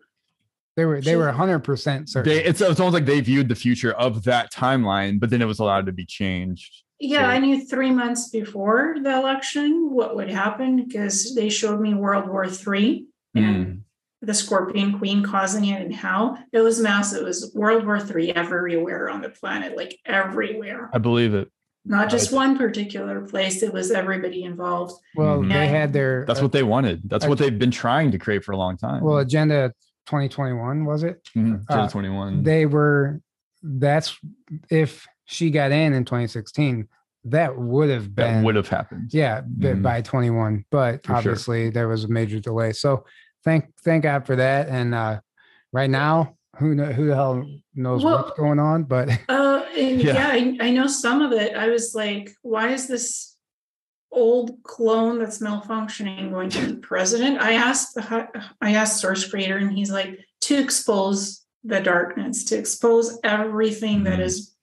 They were they She- were hundred percent certain. they, it's, it's almost like they viewed the future of that timeline, but then it was allowed to be changed. Yeah, I knew three months before the election what would happen because they showed me World War Three and Mm. the Scorpion Queen causing it and how it was massive. It was World War Three everywhere on the planet, like everywhere, I believe it. not just Right. one particular place. It was everybody involved. well, Mhm. they had their That's what they wanted. That's what they've been trying to create for a long time. well agenda 2021 was it? Mhm. uh, 21. They were that's if she got in in 2016, that would have been that would have happened. yeah b- Mhm. by 21 but For sure. obviously there was a major delay so thank thank god for that and uh right now who know, who the hell knows Well- what's going on but Uh, and Yeah. yeah, I, I know some of it. I was like, why is this old clone that's malfunctioning going to be president? I asked the I asked Source Creator, and he's like, to expose the darkness, to expose everything that Mhm. is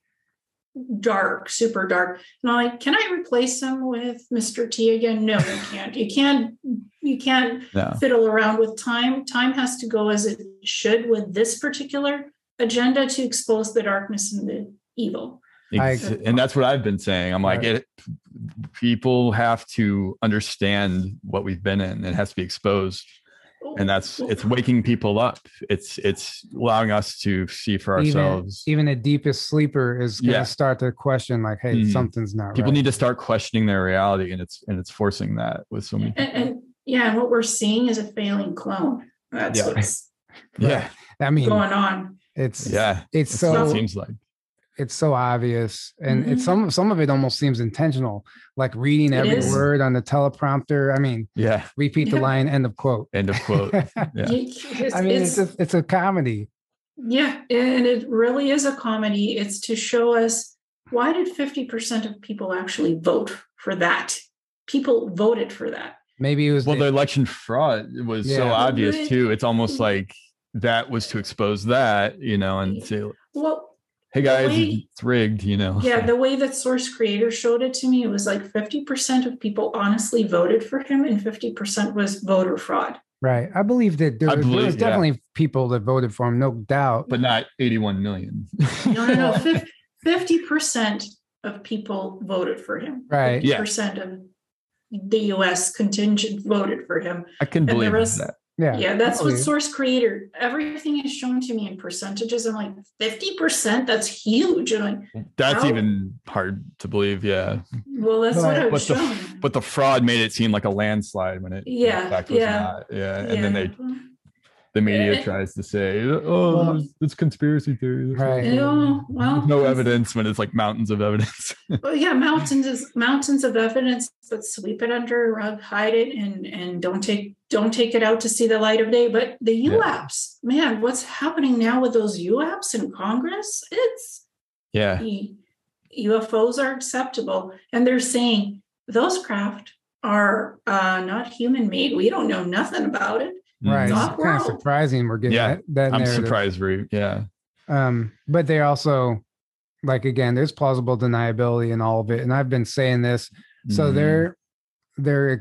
dark, super dark. And I'm like, can I replace him with Mr. T again? No, you can't. You can't. You can't No. fiddle around with time. Time has to go as it should with this particular agenda to expose the darkness and the evil. I- and that's what I've been saying. I'm like, Right. it, people have to understand what we've been in. It has to be exposed, and that's it's waking people up. It's it's allowing us to see for ourselves. even the deepest sleeper is going to Yeah. start to question like hey Mhm. something's not people right. need to start questioning their reality, and it's and it's forcing that with so many. and, and yeah, and what we're seeing is a failing clone. That's Yeah. what's yeah, i mean going on. it's yeah. it's That's what so it seems like. It's so obvious and Mhm. it's some some of it almost seems intentional like reading It every is. word on the teleprompter i mean Yeah. repeat the Yeah. line end of quote End of quote. Yeah. It's- i mean it's it's- a, it's a comedy Yeah, and it really is a comedy. It's to show us why did 50% of people actually vote for that? People voted for that. maybe it was Well, the- the election fraud was so obvious too. It's almost like that was to expose that, you know, and to Well, "Hey guys, way- it's rigged," you know. yeah, the way that Source Creator showed it to me, it was like 50% of people honestly voted for him and 50% was voter fraud. right i believe that there, I was- there believe- was yeah. definitely people that voted for him no doubt but not 81 million. No, no, no. fif- 50% of people voted for him. Right. Yeah. 50% of the US contingent voted for him. I can the believe rest- that. Yeah Yeah, that's what. Source Creator, everything is shown to me in percentages. I'm like, 50%? That's huge. And I'm like, That's How- even hard to believe. Yeah, well, that's what I But was but the but the fraud made it seem like a landslide when it in Yeah, fact was yeah, not. Yeah, and then they the media tries to say, oh, well, it's conspiracy theory. Right. well, no evidence when it's like mountains of evidence. well, yeah, mountains is mountains of evidence, but sweep it under a rug, hide it, and and don't take don't take it out to see the light of day. But the UAPs, yeah. man, what's happening now with those UAPs in Congress? It's yeah. UFOs are acceptable, and they're saying those craft are uh, not human made. We don't know nothing about it. Right. It's kind of surprising we're getting yeah, that, that I'm surprised we yeah. Um, but they also like again, there's plausible deniability in all of it. And I've been saying this. So mm-hmm. they're they're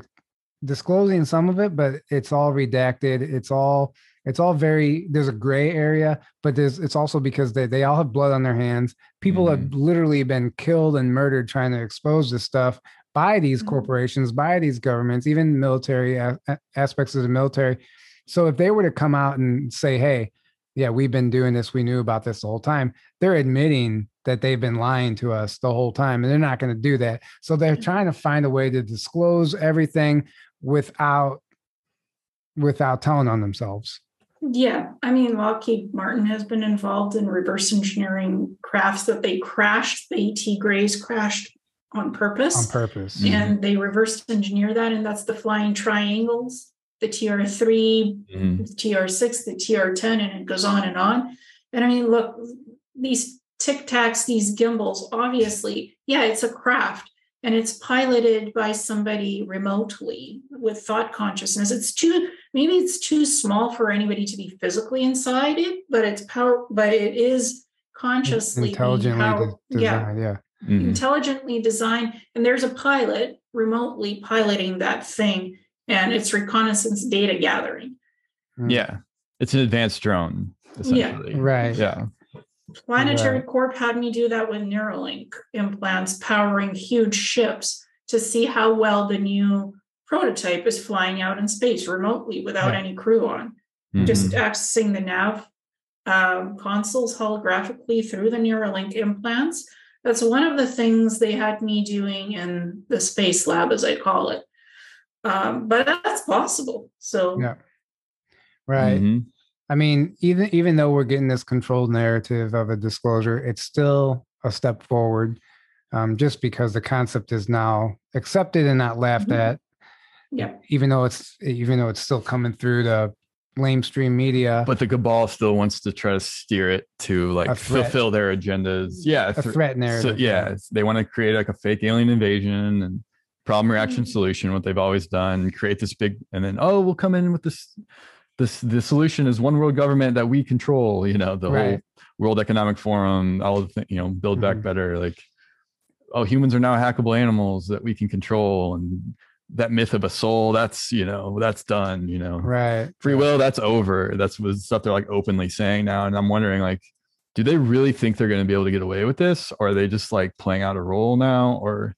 disclosing some of it, but it's all redacted. It's all it's all very there's a gray area, but there's it's also because they, they all have blood on their hands. People mm-hmm. have literally been killed and murdered trying to expose this stuff by these mm-hmm. corporations, by these governments, even military aspects of the military. So if they were to come out and say, hey, yeah, we've been doing this, we knew about this the whole time, they're admitting that they've been lying to us the whole time and they're not going to do that. So they're mm-hmm. trying to find a way to disclose everything without without telling on themselves. Yeah, I mean, Lockheed Martin has been involved in reverse engineering crafts that they crashed. The ET Greys crashed on purpose. On purpose. And mm-hmm. they reverse engineer that, and that's the flying triangles the TR3, mm-hmm. the TR6, the TR10, and it goes on and on. And I mean, look, these tic tacs, these gimbals, obviously, yeah, it's a craft and it's piloted by somebody remotely with thought consciousness. It's too, maybe it's too small for anybody to be physically inside it, but it's power, but it is consciously intelligently power, designed, yeah. yeah. Mm-hmm. Intelligently designed, and there's a pilot remotely piloting that thing and it's reconnaissance data gathering. Hmm. Yeah, it's an advanced drone. Essentially. Yeah, right. Yeah. Planetary right. Corp had me do that with Neuralink implants powering huge ships to see how well the new prototype is flying out in space remotely without any crew on. Mm-hmm. Just accessing the nav um, consoles holographically through the Neuralink implants. That's one of the things they had me doing in the space lab, as I call it um, but that's possible. So yeah, right. Mm-hmm. I mean, even even though we're getting this controlled narrative of a disclosure, it's still a step forward, um, just because the concept is now accepted and not laughed mm-hmm. at. Yeah. Even though it's even though it's still coming through the lamestream media. But the cabal still wants to try to steer it to like fulfill their agendas. Yeah, a threat narrative. So, yeah, they want to create like a fake alien invasion and problem reaction mm-hmm. solution what they've always done create this big and then oh we'll come in with this this the solution is one world government that we control you know the right. whole world economic forum all the you know build back mm-hmm. better like oh humans are now hackable animals that we can control and that myth of a soul that's you know that's done you know right free will that's over that's what stuff they're like openly saying now and i'm wondering like do they really think they're going to be able to get away with this or are they just like playing out a role now or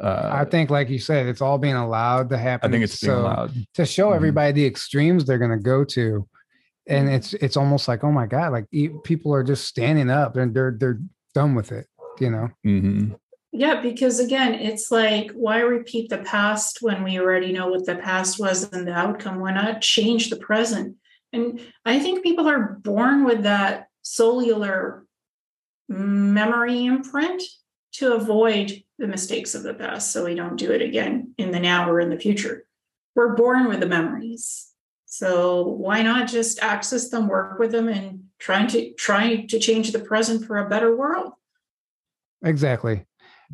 uh, I think, like you said, it's all being allowed to happen. I think it's being allowed to show mm-hmm. everybody the extremes they're going to go to, and it's it's almost like, oh my god, like people are just standing up and they're they're done with it, you know. Mm-hmm. Yeah, because again, it's like, why repeat the past when we already know what the past was and the outcome? Why not change the present? And I think people are born with that cellular memory imprint to avoid the mistakes of the past so we don't do it again in the now or in the future. We're born with the memories. So why not just access them, work with them, and trying to try to change the present for a better world? Exactly.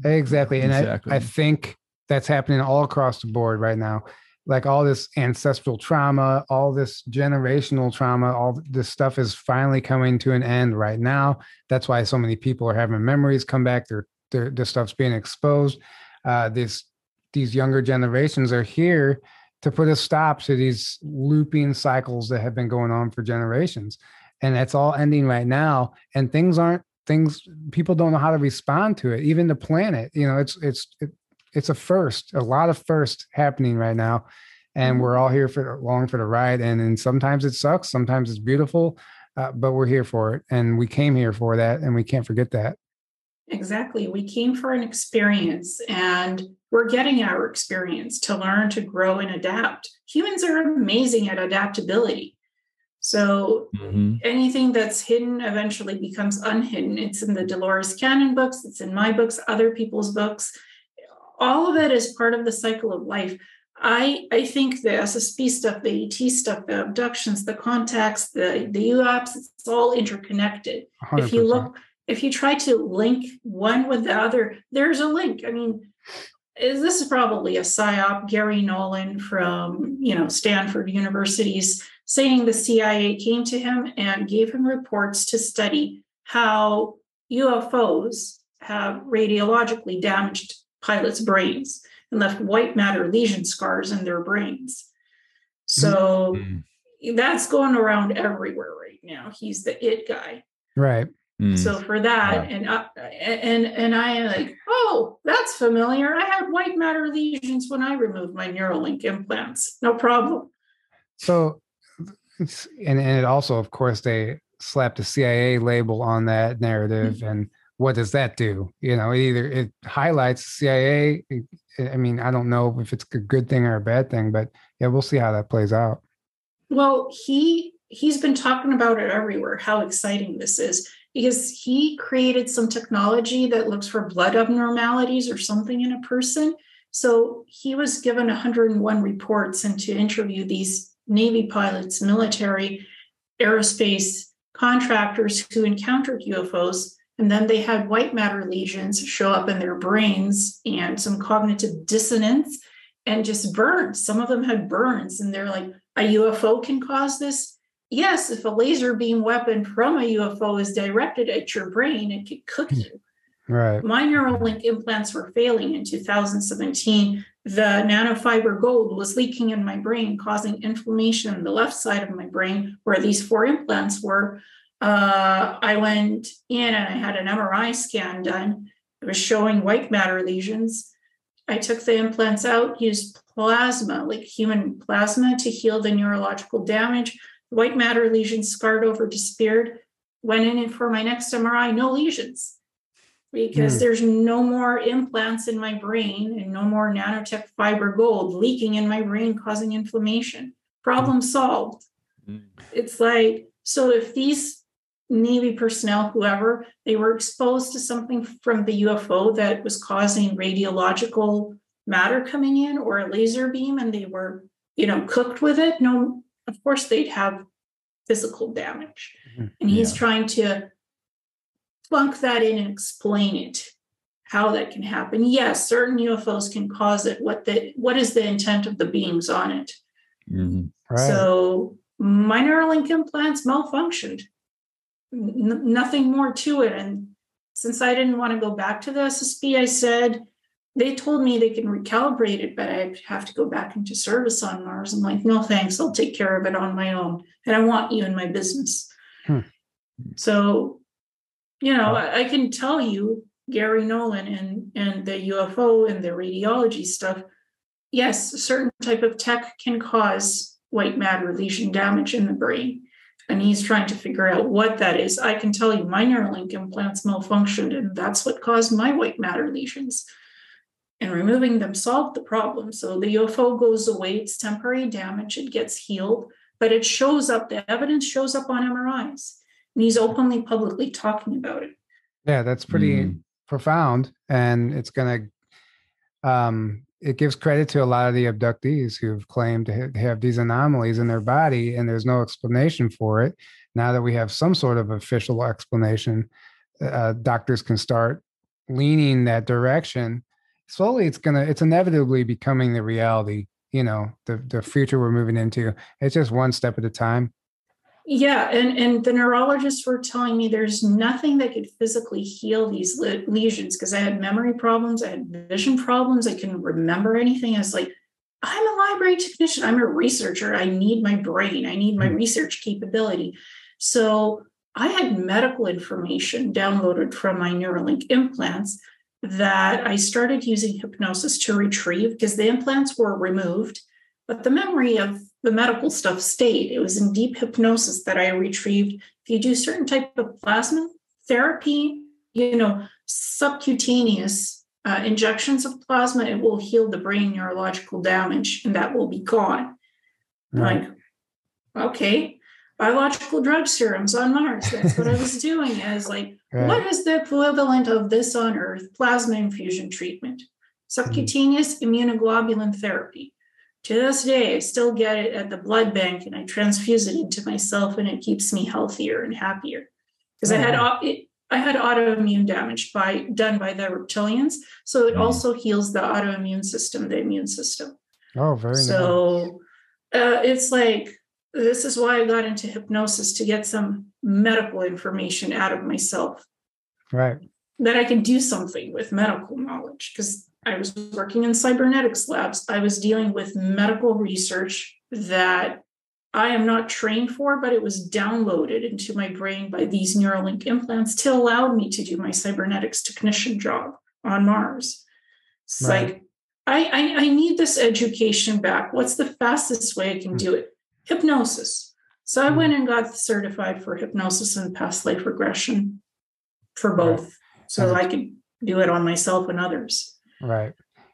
Exactly. And exactly. I, I think that's happening all across the board right now. Like all this ancestral trauma, all this generational trauma, all this stuff is finally coming to an end right now. That's why so many people are having memories come back. They're the, the stuff's being exposed. Uh, this these younger generations are here to put a stop to these looping cycles that have been going on for generations, and it's all ending right now. And things aren't things. People don't know how to respond to it. Even the planet, you know, it's it's it, it's a first. A lot of first happening right now, and we're all here for long for the ride. And and sometimes it sucks. Sometimes it's beautiful. Uh, but we're here for it and we came here for that and we can't forget that Exactly. We came for an experience and we're getting our experience to learn, to grow, and adapt. Humans are amazing at adaptability. So mm-hmm. anything that's hidden eventually becomes unhidden. It's in the Dolores Cannon books, it's in my books, other people's books. All of it is part of the cycle of life. I I think the SSP stuff, the ET stuff, the abductions, the contacts, the the UAPs, it's all interconnected. 100%. If you look, if you try to link one with the other, there's a link. I mean, is this is probably a psyop. Garry Nolan from you know Stanford University's saying the CIA came to him and gave him reports to study how UFOs have radiologically damaged pilots' brains and left white matter lesion scars in their brains. So mm-hmm. that's going around everywhere right now. He's the it guy. Right. Mm. So for that, yeah. and I, and and I am like, oh, that's familiar. I had white matter lesions when I removed my Neuralink implants. No problem. So, and and it also, of course, they slapped a CIA label on that narrative, mm-hmm. and what does that do? You know, either it highlights CIA. I mean, I don't know if it's a good thing or a bad thing, but yeah, we'll see how that plays out. Well, he he's been talking about it everywhere. How exciting this is because he created some technology that looks for blood abnormalities or something in a person. So he was given 101 reports and to interview these Navy pilots, military, aerospace contractors who encountered UFOs. And then they had white matter lesions show up in their brains and some cognitive dissonance and just burns. Some of them had burns, and they're like, a UFO can cause this yes, if a laser beam weapon from a UFO is directed at your brain, it could cook you. Right. My Neuralink implants were failing in 2017. The nanofiber gold was leaking in my brain, causing inflammation in the left side of my brain where these four implants were. Uh, I went in and I had an MRI scan done. It was showing white matter lesions. I took the implants out, used plasma, like human plasma, to heal the neurological damage white matter lesions scarred over, disappeared. Went in and for my next MRI, no lesions because mm. there's no more implants in my brain and no more nanotech fiber gold leaking in my brain causing inflammation. Problem solved. Mm. It's like, so if these Navy personnel, whoever, they were exposed to something from the UFO that was causing radiological matter coming in or a laser beam and they were, you know, cooked with it, no of course they'd have physical damage. Mm-hmm. And he's yeah. trying to plunk that in and explain it, how that can happen. Yes, certain UFOs can cause it. What the what is the intent of the beings on it? Mm-hmm. Right. So my Neuralink implants malfunctioned. N- nothing more to it. And since I didn't want to go back to the SSP, I said, they told me they can recalibrate it, but I have to go back into service on Mars. I'm like, no thanks, I'll take care of it on my own. And I want you in my business. Hmm. So, you know, I, I, can tell you, Garry Nolan and, and the UFO and the radiology stuff, yes, a certain type of tech can cause white matter lesion damage in the brain. And he's trying to figure out what that is. I can tell you my Neuralink implants malfunctioned, and that's what caused my white matter lesions and removing them solved the problem. So the UFO goes away, it's temporary damage, it gets healed, but it shows up, the evidence shows up on MRIs. And he's openly, publicly talking about it. Yeah, that's pretty mm. profound. And it's going to, um, it gives credit to a lot of the abductees who've claimed to have these anomalies in their body, and there's no explanation for it. Now that we have some sort of official explanation, uh, doctors can start leaning that direction slowly it's gonna it's inevitably becoming the reality you know the the future we're moving into. It's just one step at a time. Yeah and and the neurologists were telling me there's nothing that could physically heal these le- lesions because i had memory problems i had vision problems i couldn't remember anything. I was like i'm a library technician i'm a researcher i need my brain i need my mm-hmm. research capability. So i had medical information downloaded from my neuralink implants that I started using hypnosis to retrieve because the implants were removed, but the memory of the medical stuff stayed. It was in deep hypnosis that I retrieved. If you do certain type of plasma therapy, you know, subcutaneous uh, injections of plasma, it will heal the brain neurological damage and that will be gone. Right. Like, okay. Biological drug serums on Mars. That's what I was doing. Is like, right. what is the equivalent of this on Earth? Plasma infusion treatment, subcutaneous mm-hmm. immunoglobulin therapy. To this day, I still get it at the blood bank and I transfuse it into myself, and it keeps me healthier and happier. Because oh. I had I had autoimmune damage by done by the reptilians, so it mm. also heals the autoimmune system, the immune system. Oh, very so, nice. uh, it's like this is why I got into hypnosis to get some medical information out of myself. Right. That I can do something with medical knowledge because I was working in cybernetics labs. I was dealing with medical research that I am not trained for, but it was downloaded into my brain by these Neuralink implants to allow me to do my cybernetics technician job on Mars. It's right. like, I, I, I need this education back. What's the fastest way I can hmm. do it? Hypnosis. So I hmm. went and got certified for hypnosis and past life regression for both. So I could do it on myself and others. Right.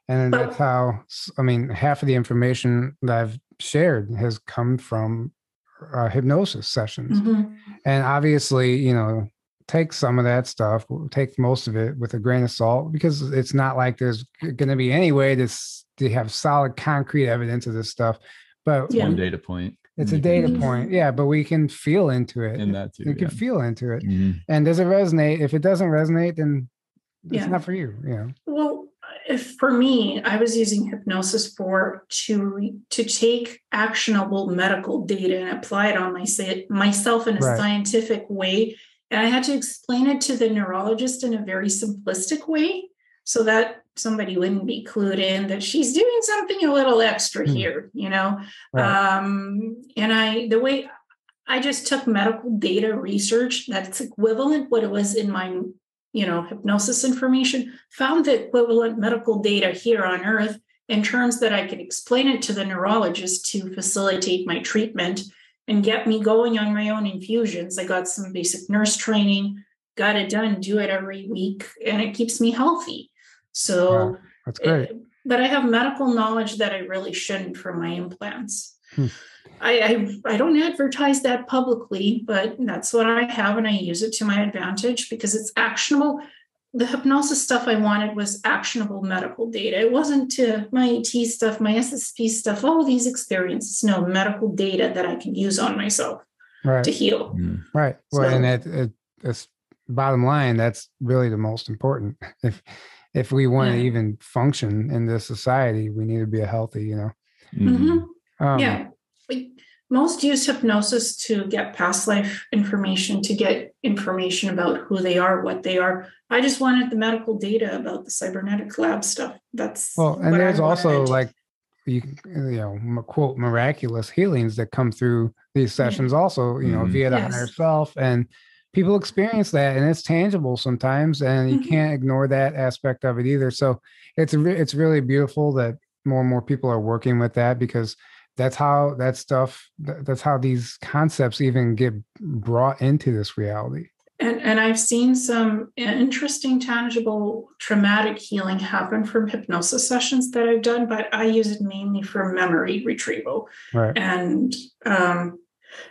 And but, that's how, I mean, half of the information that I've shared has come from uh, hypnosis sessions. Mm-hmm. And obviously, you know, take some of that stuff, take most of it with a grain of salt because it's not like there's going to be any way to, to have solid concrete evidence of this stuff. But yeah. one data point. It's a data mm-hmm. point. Yeah, but we can feel into it. In that too. You yeah. can feel into it. Mm-hmm. And does it resonate? If it doesn't resonate, then it's yeah. not for you. Yeah. Well, if for me, I was using hypnosis for to to take actionable medical data and apply it on my, myself in a right. scientific way. And I had to explain it to the neurologist in a very simplistic way so that somebody wouldn't be clued in that she's doing something a little extra hmm. here, you know. Right. Um, and I the way I just took medical data research that's equivalent what it was in my you know, hypnosis information, found the equivalent medical data here on Earth in terms that I could explain it to the neurologist to facilitate my treatment and get me going on my own infusions. I got some basic nurse training, got it done, do it every week, and it keeps me healthy. So wow, that's great. It, but I have medical knowledge that I really shouldn't for my implants. Hmm. I, I, I don't advertise that publicly, but that's what I have, and I use it to my advantage because it's actionable. The hypnosis stuff I wanted was actionable medical data. It wasn't to my ET stuff, my SSP stuff, all these experiences. No medical data that I can use on myself right. to heal. Mm. Right. Well, so, and it, it, it's bottom line. That's really the most important. If if we want yeah. to even function in this society, we need to be a healthy. You know. Mm-hmm. Um, yeah most use hypnosis to get past life information, to get information about who they are, what they are. I just wanted the medical data about the cybernetic lab stuff. That's well, and there's also like you, you know, quote miraculous healings that come through these sessions, yeah. also, you know, mm-hmm. via the yes. higher self. And people experience that and it's tangible sometimes, and you mm-hmm. can't ignore that aspect of it either. So it's re- it's really beautiful that more and more people are working with that because that's how that stuff that's how these concepts even get brought into this reality and and i've seen some interesting tangible traumatic healing happen from hypnosis sessions that i've done but i use it mainly for memory retrieval right. and um,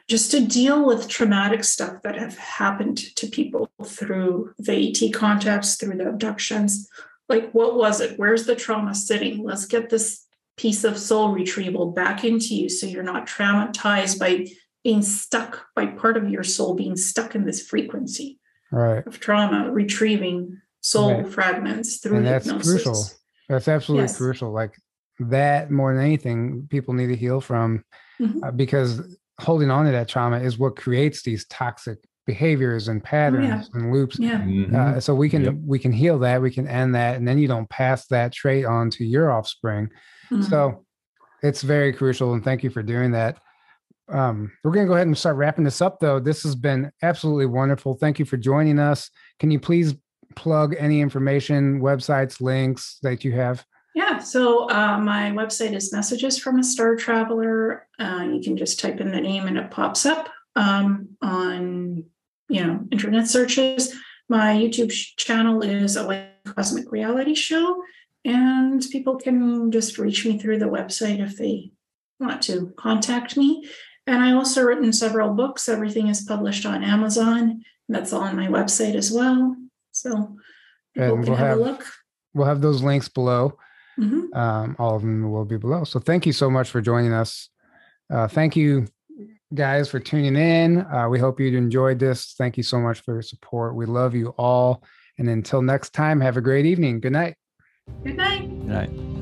just to deal with traumatic stuff that have happened to people through the et contacts through the abductions like what was it where's the trauma sitting let's get this piece of soul retrieval back into you so you're not traumatized by being stuck by part of your soul being stuck in this frequency right. of trauma retrieving soul right. fragments through and that's hypnosis. crucial that's absolutely yes. crucial like that more than anything people need to heal from mm-hmm. uh, because holding on to that trauma is what creates these toxic behaviors and patterns oh, yeah. and loops yeah. Mm-hmm. Uh, so we can yep. we can heal that we can end that and then you don't pass that trait on to your offspring Mm-hmm. So it's very crucial. And thank you for doing that. Um, we're going to go ahead and start wrapping this up, though. This has been absolutely wonderful. Thank you for joining us. Can you please plug any information, websites, links that you have? Yeah, so uh, my website is Messages from a Star Traveler. Uh, you can just type in the name and it pops up um, on you know internet searches. My YouTube channel is a Cosmic Reality Show, and people can just reach me through the website if they want to contact me. And I also written several books. Everything is published on Amazon. That's all on my website as well. So and we'll have, have, a look. We'll have those links below. Mm-hmm. Um, all of them will be below. So thank you so much for joining us. Uh, thank you guys for tuning in. Uh, we hope you enjoyed this. Thank you so much for your support. We love you all. And until next time, have a great evening. Good night. Good night. Good night.